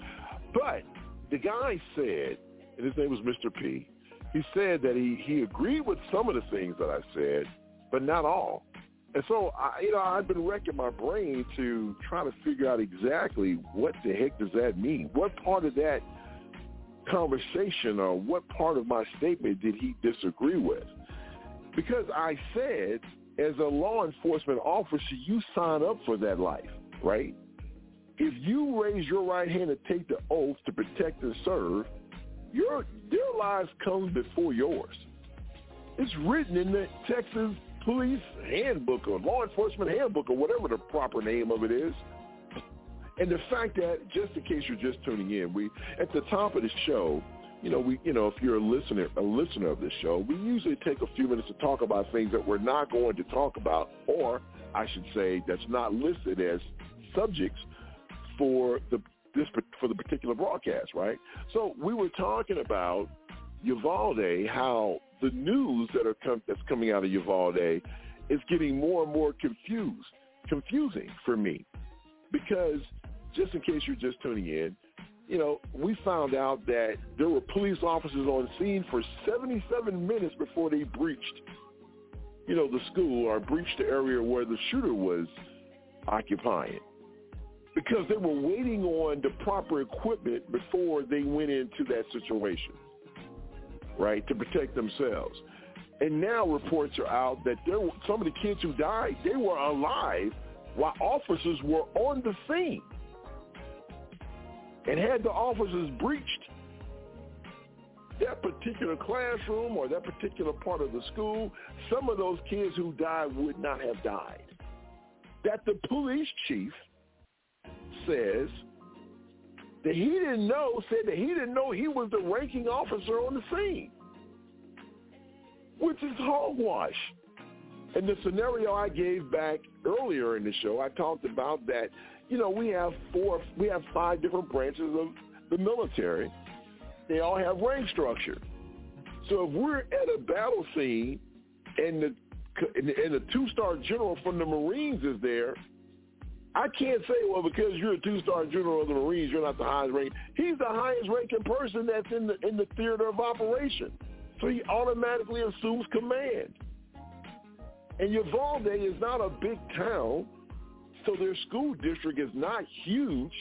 But the guy said, and his name was Mr. P, he said that he, he agreed with some of the things that I said, but not all. And so, I, you know, I've been wrecking my brain to try to figure out exactly what the heck does that mean? What part of that conversation or what part of my statement did he disagree with? Because I said, as a law enforcement officer, you sign up for that life, right? If you raise your right hand and take the oath to protect and serve, your their lives come before yours. It's written in the Texas Police Handbook or Law Enforcement Handbook or whatever the proper name of it is. And the fact that, just in case you're just tuning in, we at the top of the show, you know, we, you know, if you're a listener, a listener of this show, we usually take a few minutes to talk about things that we're not going to talk about, or I should say, that's not listed as subjects for the this for the particular broadcast, right? So we were talking about Uvalde, how the news that are com- that's coming out of Uvalde is getting more and more confused, confusing for me, because just in case you're just tuning in, you know, we found out that there were police officers on scene for 77 minutes before they breached, you know, the school or breached the area where the shooter was occupying. Because they were waiting on the proper equipment before they went into that situation, right, to protect themselves. And now reports are out that there were, some of the kids who died, they were alive while officers were on the scene. And had the officers breached that particular classroom or that particular part of the school, some of those kids who died would not have died. That the police chief says that he mm-hmm. didn't know, said that he didn't know he was the ranking officer on the scene, which is hogwash. And the scenario I gave back earlier in the show, I talked about that, you know, we have four, we have five different branches of the military. They all have rank structure. So if we're at a battle scene and the and the two-star general from the Marines is there, I can't say, well, because you're a two-star general of the Marines, you're not the highest rank. He's the highest ranking person that's in the in the theater of operation. So he automatically assumes command. And Uvalde is not a big town, so their school district is not huge.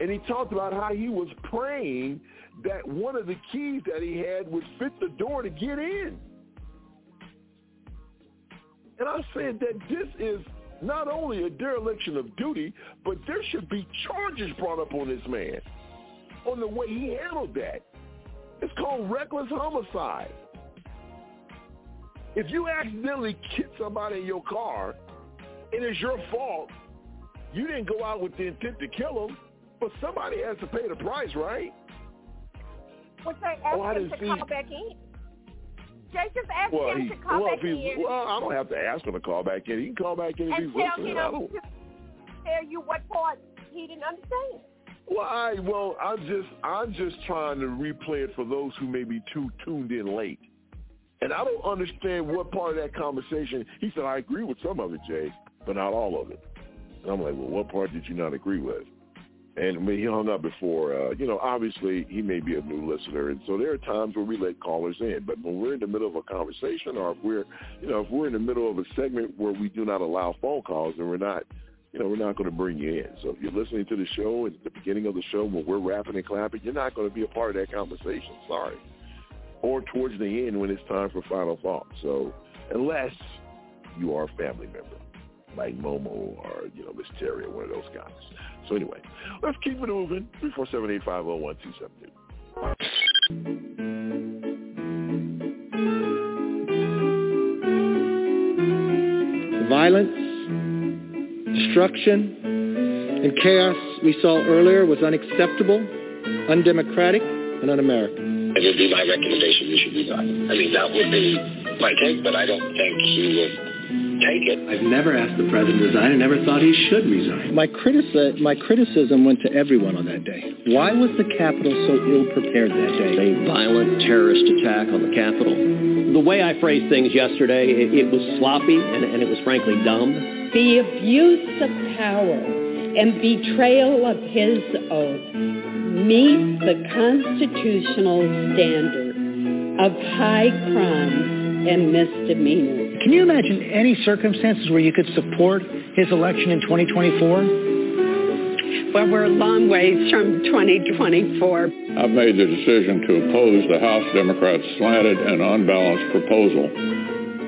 And he talked about how he was praying that one of the keys that he had would fit the door to get in. And I said that this is not only a dereliction of duty, but there should be charges brought up on this man on the way he handled that. It's called reckless homicide. If you accidentally hit somebody in your car and it's your fault, you didn't go out with the intent to kill them, but somebody has to pay the price, right? Well, they asked Oh, him to see- call back in. Jay just asked Well, him he, to call well, back in well, I don't have to ask him to call back in. He can call back in if and he's listening. I don't. to tell you what part he didn't understand. Well, I well, I'm just I'm just trying to replay it for those who may be too tuned in late. And I don't understand what part of that conversation. He said, I agree with some of it, Jay, but not all of it. And I'm like, well, what part did you not agree with? And when he hung up before, uh, you know, obviously he may be a new listener, and so there are times where we let callers in. But when we're in the middle of a conversation, or if we're, you know, if we're in the middle of a segment where we do not allow phone calls, and we're not, you know, we're not going to bring you in. So if you're listening to the show at the beginning of the show when we're rapping and clapping, you're not going to be a part of that conversation. Sorry. Or towards the end when it's time for final thoughts. So unless you are a family member like Momo or, you know, Miss Terry or one of those guys. So anyway, let's keep it moving. 347-850-1272. Violence, destruction, and chaos we saw earlier was unacceptable, undemocratic, and un-American. It would be my recommendation you should resign. I mean, that would be my take, but I don't think he would take it. I've never asked the president to resign. I never thought he should resign. My, critici- my criticism went to everyone on that day. Why was the Capitol so ill-prepared that day? A violent terrorist attack on the Capitol. The way I phrased things yesterday, it, it was sloppy and, and it was frankly dumb. The abuse of power and betrayal of his oath meet the constitutional standard of high crimes and misdemeanors. Can you imagine any circumstances where you could support his election in 2024? Well, we're a long ways from 2024. I've made the decision to oppose the House Democrats' slanted and unbalanced proposal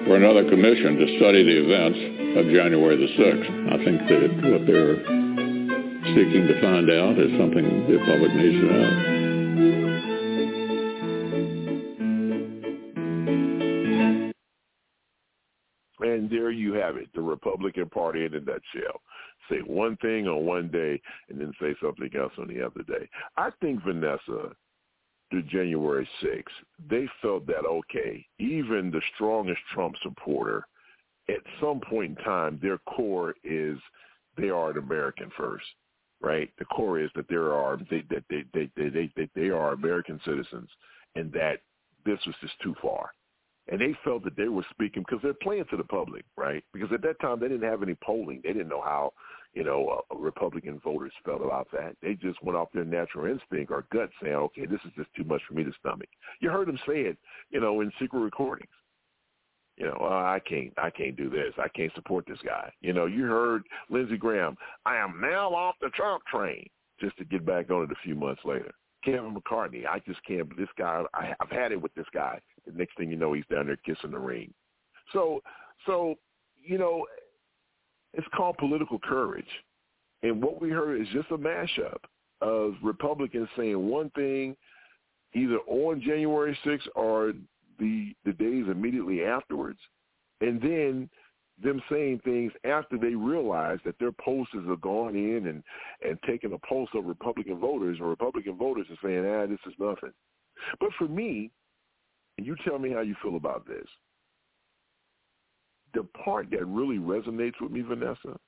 for another commission to study the events of January the 6th. I think that what they're seeking to find out is something the public needs to know. You have it, the Republican Party in a nutshell. Say one thing on one day and then say something else on the other day. I think, Vanessa, the January 6th, they felt that, okay, even the strongest Trump supporter, at some point in time, their core is they are an American first, right? The core is that there are they that they they, they they they they are American citizens, and that this was just too far and they felt that they were speaking because they're playing to the public, right? Because at that time they didn't have any polling. They didn't know how, you know, uh, Republican voters felt about that. They just went off their natural instinct or gut saying, okay, this is just too much for me to stomach. You heard them say it, you know, in secret recordings. You know, uh, I can't, I can't do this. I can't support this guy. You know, you heard Lindsey Graham, I am now off the Trump train, just to get back on it a few months later. Kevin McCarthy, I just can't. This guy, I, I've had it with this guy. The next thing you know, he's down there kissing the ring. So, so you know, it's called political courage, and what we heard is just a mashup of Republicans saying one thing, either on January 6th or the the days immediately afterwards, and then them saying things after they realize that their posters are gone in and and taking a pulse of Republican voters, or Republican voters are saying, ah, this is nothing. But for me, and you tell me how you feel about this. the part that really resonates with me, Vanessa,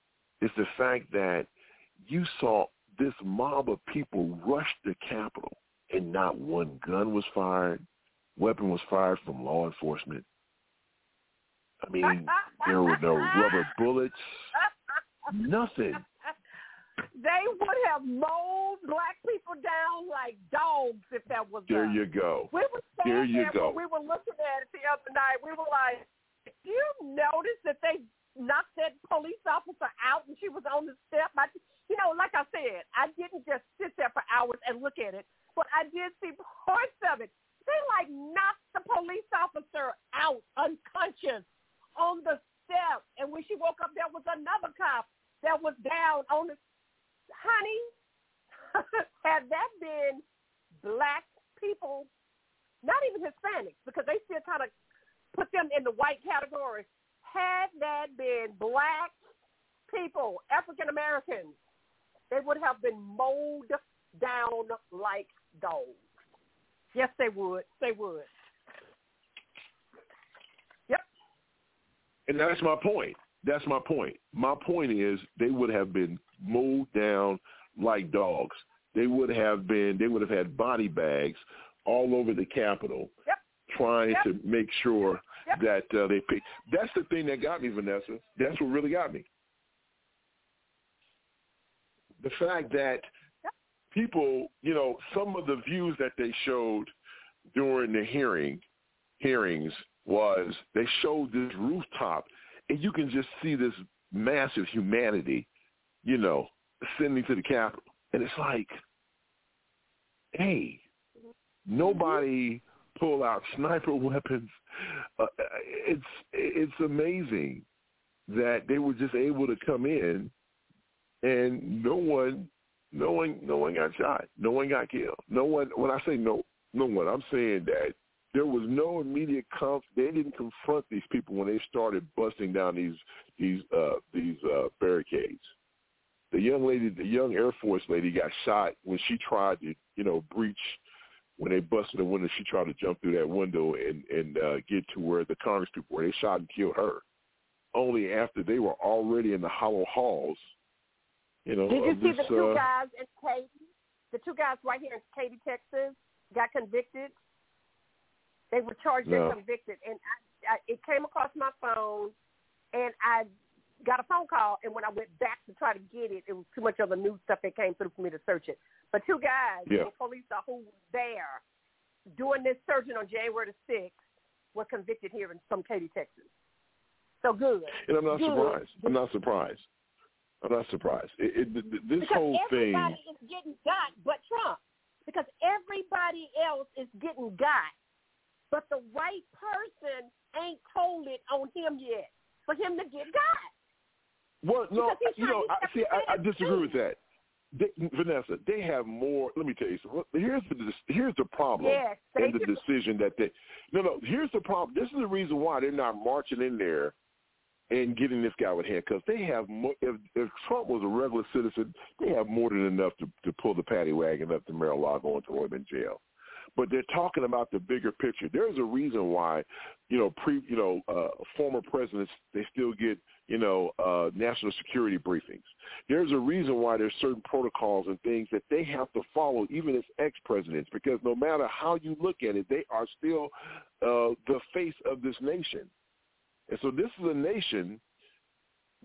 is the fact that you saw this mob of people rush the Capitol and not one gun was fired, weapon was fired from law enforcement. I mean, there were no rubber bullets, nothing. They would have mowed black people down like dogs if that was There done. you go. We were There standing you there go. when we were looking at it the other night. We were like, "Do you notice that they knocked that police officer out and she was on the step?" I, you know, like I said, I didn't just sit there for hours and look at it, but I did see parts of it. They like knocked the police officer out unconscious on the step, and when she woke up, there was another cop that was down on the. Honey, had that been black people, not even Hispanics, because they still kind of put them in the white category. Had that been black people, African Americans, they would have been mowed down like dogs. Yes, they would. They would. Yep. And that's my point. That's my point. My point is they would have been mowed down like dogs. They would have been. They would have had body bags all over the Capitol, yep. trying Yep. to make sure Yep. that uh, they pick. That's the thing that got me, Vanessa. That's what really got me. The fact that people, you know, some of the views that they showed during the hearing hearings was they showed this rooftop and you can just see this massive humanity, you know, ascending to the Capitol. And it's like, hey, nobody pull out sniper weapons. Uh, it's it's amazing that they were just able to come in and no one no one no one got shot. No one got killed. No one when I say no no one, I'm saying that there was no immediate conf they didn't confront these people when they started busting down these these uh these uh barricades. The young lady the young Air Force lady got shot when she tried to, you know, breach when they busted the window, she tried to jump through that window and and uh, get to where the Congress people were. They shot and killed her. Only after they were already in the hollow halls. You know, Did you see this, the two uh, guys in Katy? The two guys right here in Katy, Texas, got convicted. They were charged No. and convicted, and I, I, it came across my phone, and I got a phone call. And when I went back to try to get it, it was too much other news stuff that came through for me to search it. But two guys, Yeah. were police officers who were there doing this searching on January the sixth, were convicted here in from Katy, Texas. So good. and I'm not Good. surprised. I'm not surprised. I'm not surprised. It, it, th- th- this because whole thing. everybody is getting got but Trump. Because everybody else is getting got. But the right person ain't told it on him yet for him to get got. Well, no, you know, I, see, I, I disagree with that. They, Vanessa, they have more. Let me tell you something. Here's the here's the problem Yes, in the do. decision that they. No, no. Here's the problem. This is the reason why they're not marching in there and getting this guy with handcuffs. They have more. If, if Trump was a regular citizen, they have more than enough to to pull the paddy wagon up to Mar-a-Lago and throw him in jail. But they're talking about the bigger picture. There's a reason why, you know, pre, you know, uh, former presidents they still get, you know, uh, national security briefings. There's a reason why there's certain protocols and things that they have to follow, even as ex-presidents, because no matter how you look at it, they are still uh, the face of this nation. And so this is a nation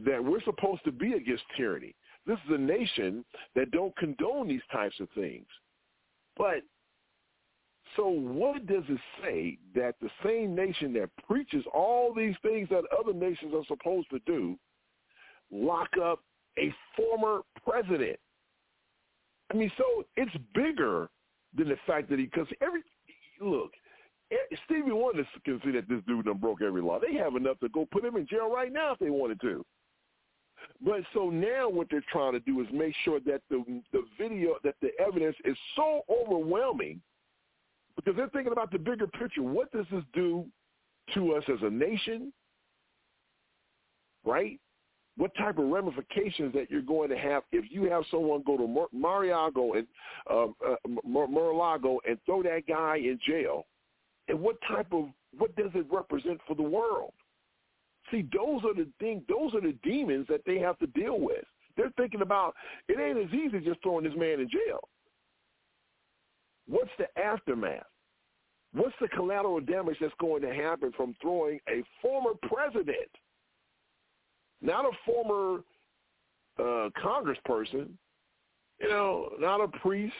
that we're supposed to be against tyranny. This is a nation that don't condone these types of things. But so what does it say that the same nation that preaches all these things that other nations are supposed to do lock up a former president? I mean, so it's bigger than the fact that he, because every, look, Stevie Wonder can see that this dude done broke every law. They have enough to go put him in jail right now if they wanted to. But so now what they're trying to do is make sure that the the video, that the evidence is so overwhelming because they're thinking about the bigger picture. What does this do to us as a nation? Right? What type of ramifications that you're going to have if you have someone go to Mar- Mariago and um, uh, Mar- Mar-a-Lago and throw that guy in jail? And what type of what does it represent for the world? See, those are the things, those are the demons that they have to deal with. They're thinking about it ain't as easy just throwing this man in jail. What's the aftermath? What's the collateral damage that's going to happen from throwing a former president, not a former uh, congressperson, you know, not a priest,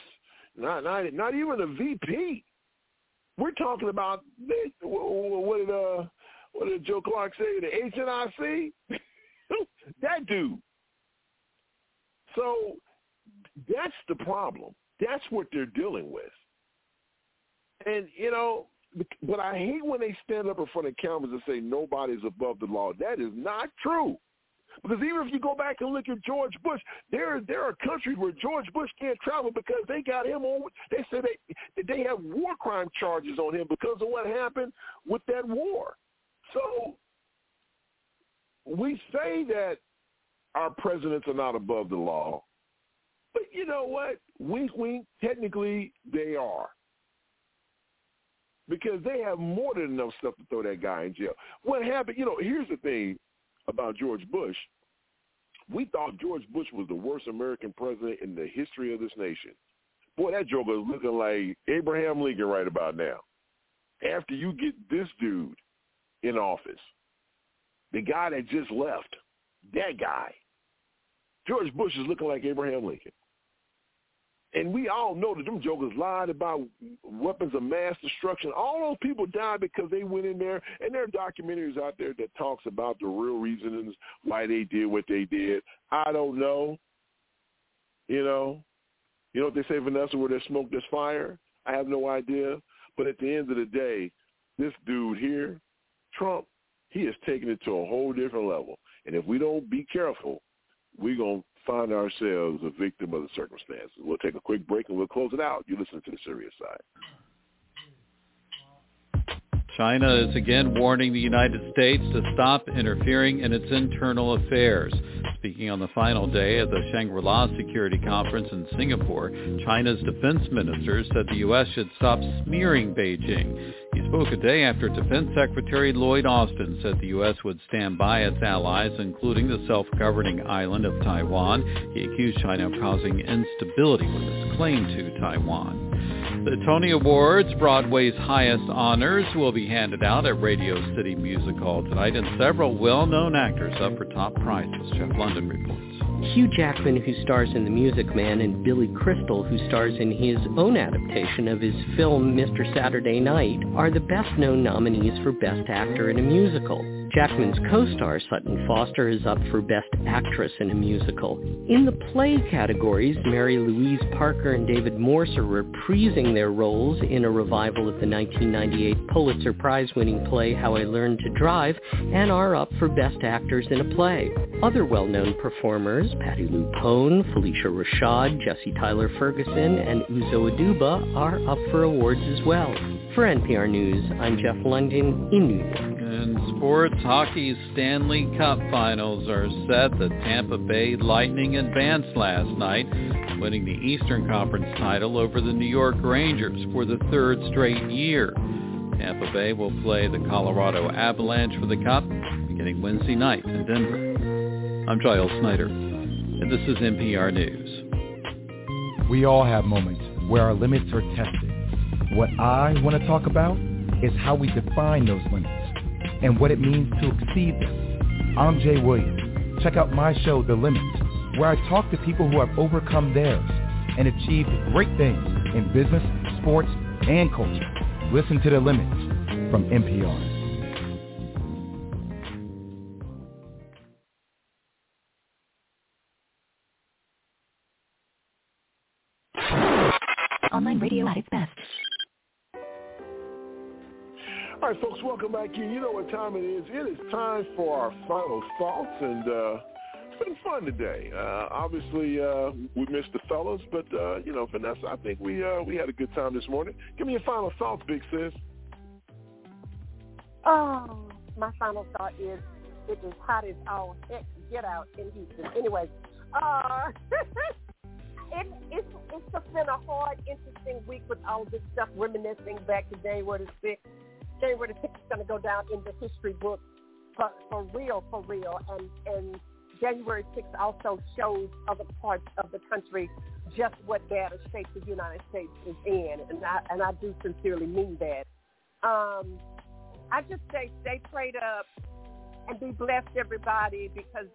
not not not even a VP. We're talking about what did uh what did Joe Clark say? The HNIC, that dude. So that's the problem. That's what they're dealing with. And you know, but I hate when they stand up in front of cameras and say nobody's above the law. That is not true. Because even if you go back and look at George Bush, there there are countries where George Bush can't travel because they got him on. They said they they have war crime charges on him because of what happened with that war. So we say that our presidents are not above the law, but you know what? Wink, wink. Technically, they are because they have more than enough stuff to throw that guy in jail. What happened? You know, here's the thing about George Bush. We thought George Bush was the worst American president in the history of this nation. Boy, that joker is looking like Abraham Lincoln right about now. After you get this dude in office, the guy that just left, that guy, George Bush is looking like Abraham Lincoln. And we all know that them jokers lied about weapons of mass destruction. All those people died because they went in there, and there are documentaries out there that talks about the real reasons why they did what they did. I don't know. You know, you know what they say, Vanessa? Where there's smoke, there's fire. I have no idea. But at the end of the day, this dude here, Trump, he has taken it to a whole different level. And if we don't be careful, we're going to find ourselves a victim of the circumstances. We'll take a quick break and we'll close it out. You listen to the serious side. China is again warning the United States to stop interfering in its internal affairs. Speaking on the final day of the Shangri-La Security Conference in Singapore, China's defense minister said the U.S. should stop smearing Beijing. Spoke a day after Defense Secretary Lloyd Austin said the U.S. would stand by its allies, including the self-governing island of Taiwan. He accused China of causing instability with its claim to Taiwan. The Tony Awards, Broadway's highest honors, will be handed out at Radio City Music Hall tonight, and several well-known actors up for top prizes. Jeff Lunden reports. Hugh Jackman, who stars in The Music Man, and Billy Crystal, who stars in his own adaptation of his film Mr. Saturday Night, are the best-known nominees for Best Actor in a Musical. Jackman's co-star Sutton Foster is up for Best Actress in a Musical. In the play categories, Mary Louise Parker and David Morse are reprising their roles in a revival of the 1998 Pulitzer Prize-winning play How I Learned to Drive and are up for Best Actors in a Play. Other well-known performers, Patti LuPone, Phylicia Rashad, Jesse Tyler Ferguson, and Uzo Aduba are up for awards as well. For NPR News, I'm Jeff Lunden in New York. In sports, hockey's Stanley Cup finals are set. The Tampa Bay Lightning advanced last night, winning the Eastern Conference title over the New York Rangers for the third straight year. Tampa Bay will play the Colorado Avalanche for the Cup beginning Wednesday night in Denver. I'm Giles Snyder, and this is NPR News. We all have moments where our limits are tested. What I want to talk about is how we define those limits and what it means to exceed them. I'm Jay Williams. Check out my show, The Limits, where I talk to people who have overcome theirs and achieved great things in business, sports, and culture. Listen to The Limits from NPR. Online radio at its best. All right, folks, welcome back in. You know what time it is. It is time for our final thoughts, and uh, it's been fun today. Uh, obviously, uh, we missed the fellas, but, uh, you know, Vanessa, I think we uh, we had a good time this morning. Give me your final thoughts, Big Sis. Oh, my final thought is it is hot as all heck get out in Houston. Anyway, uh, it, it's it's just been a hard, interesting week with all this stuff, reminiscing back to January the 6th. January the 6th is going to go down in the history book for for real, for real. And and January 6th also shows other parts of the country just what bad a shape the United States is in, and I and I do sincerely mean that. Um, I just say stay prayed up and be blessed, everybody, because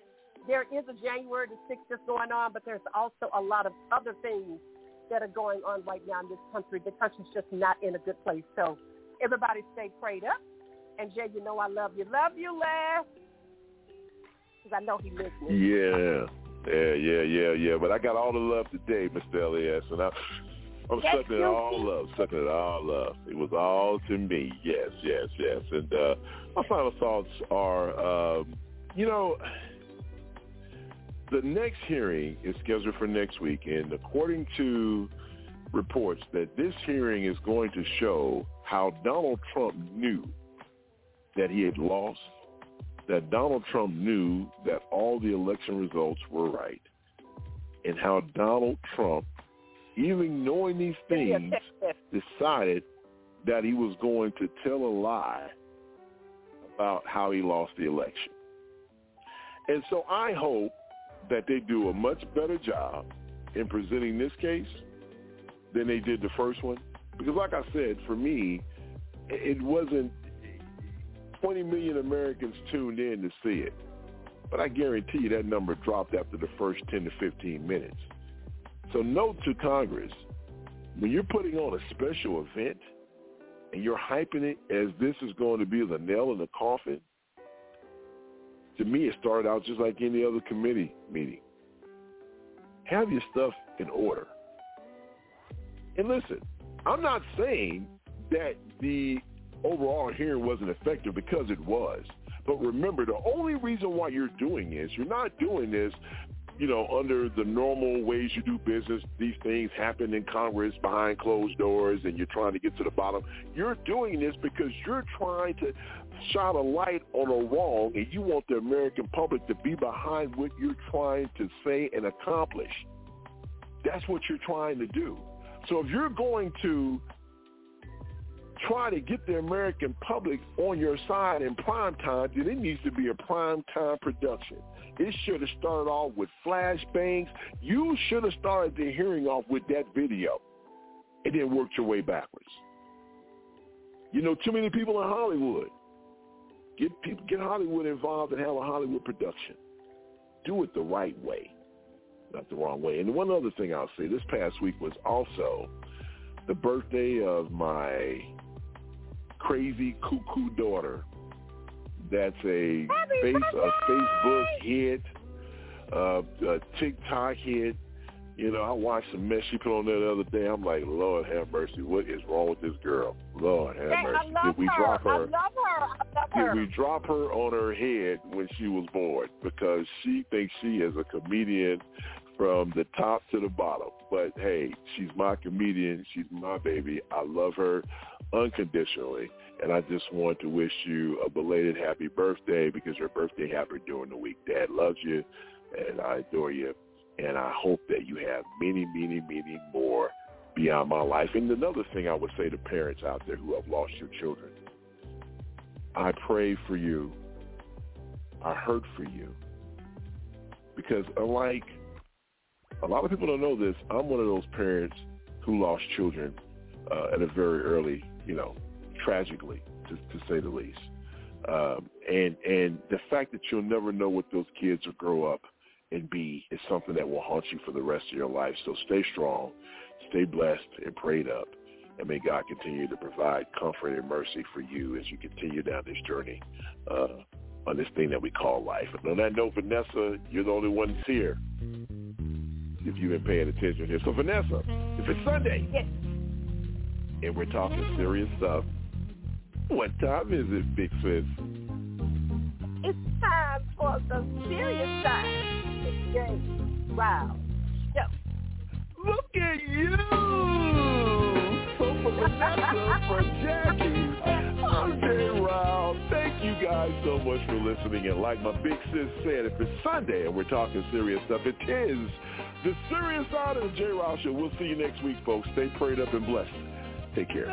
there is a January the 6th that's going on, but there's also a lot of other things that are going on right now in this country. The country's just not in a good place. So everybody stay prayed up. And Jay, you know I love you. Love you, Les. Because I know he listening. Yeah. Yeah, yeah, yeah, yeah. But I got all the love today, Mr. Elias, and I, I'm Yes, sucking it all up, sucking it all up. It was all to me. Yes, yes, yes. And uh, my final thoughts are, um, you know, the next hearing is scheduled for next week, and according to reports, that this hearing is going to show how Donald Trump knew that he had lost, that Donald Trump knew that all the election results were right, and how Donald Trump, even knowing these things, decided that he was going to tell a lie about how he lost the election. And so I hope that they do a much better job in presenting this case than they did the first one. Because like I said, for me, it wasn't 20 million Americans tuned in to see it. But I guarantee you that number dropped after the first 10 to 15 minutes. So note to Congress, when you're putting on a special event and you're hyping it as this is going to be the nail in the coffin, to me it started out just like any other committee meeting. Have your stuff in order. And listen, I'm not saying that the overall hearing wasn't effective because it was. But remember, the only reason why you're doing this, you're not doing this, you know, under the normal ways you do business. These things happen in Congress behind closed doors and you're trying to get to the bottom. You're doing this because you're trying to shine a light on a wrong and you want the American public to be behind what you're trying to say and accomplish. That's what you're trying to do. So if you're going to try to get the American public on your side in prime time, then it needs to be a prime time production. It should have started off with flashbangs. You should have started the hearing off with that video and then worked your way backwards. You know, too many people in Hollywood. Get people, get Hollywood involved and have a Hollywood production. Do it the right way, not the wrong way. And one other thing I'll say, this past week was also the birthday of my crazy cuckoo daughter. That's a face a Facebook hit, uh, a TikTok hit. You know, I watched some mess she put on there the other day. I'm like, Lord have mercy, what is wrong with this girl? Lord have Hey, mercy. Did we her. drop I love her. I love Did we drop her on her head when she was born? Because she thinks she is a comedian from the top to the bottom. But hey, she's my comedian. She's my baby. I love her unconditionally. And I just want to wish you a belated happy birthday because your birthday happened during the week. Dad loves you and I adore you. And I hope that you have many, many, many more beyond my life. And another thing I would say to parents out there who have lost your children, I pray for you. I hurt for you. Because unlike a lot of people don't know this, I'm one of those parents who lost children uh, at a very early, you know, tragically, to, to say the least. Um, and and the fact that you'll never know what those kids will grow up and be is something that will haunt you for the rest of your life. So stay strong, stay blessed, and prayed up. And may God continue to provide comfort and mercy for you as you continue down this journey uh, on this thing that we call life. And on that note, Vanessa, you're the only one here if you've been paying attention here. So, Vanessa, if it's Sunday and we're talking serious stuff, what time is it, Big Sis? It's time for the serious side. The Jay Wow Show. Look at you! So for Vanessa, for Jackie, I'm Jay Rao. Thank you guys so much for listening. And like my big sis said, if it's Sunday and we're talking serious stuff, it is the serious side of the JRil Show. We'll see you next week, folks. Stay prayed up and blessed. Take care.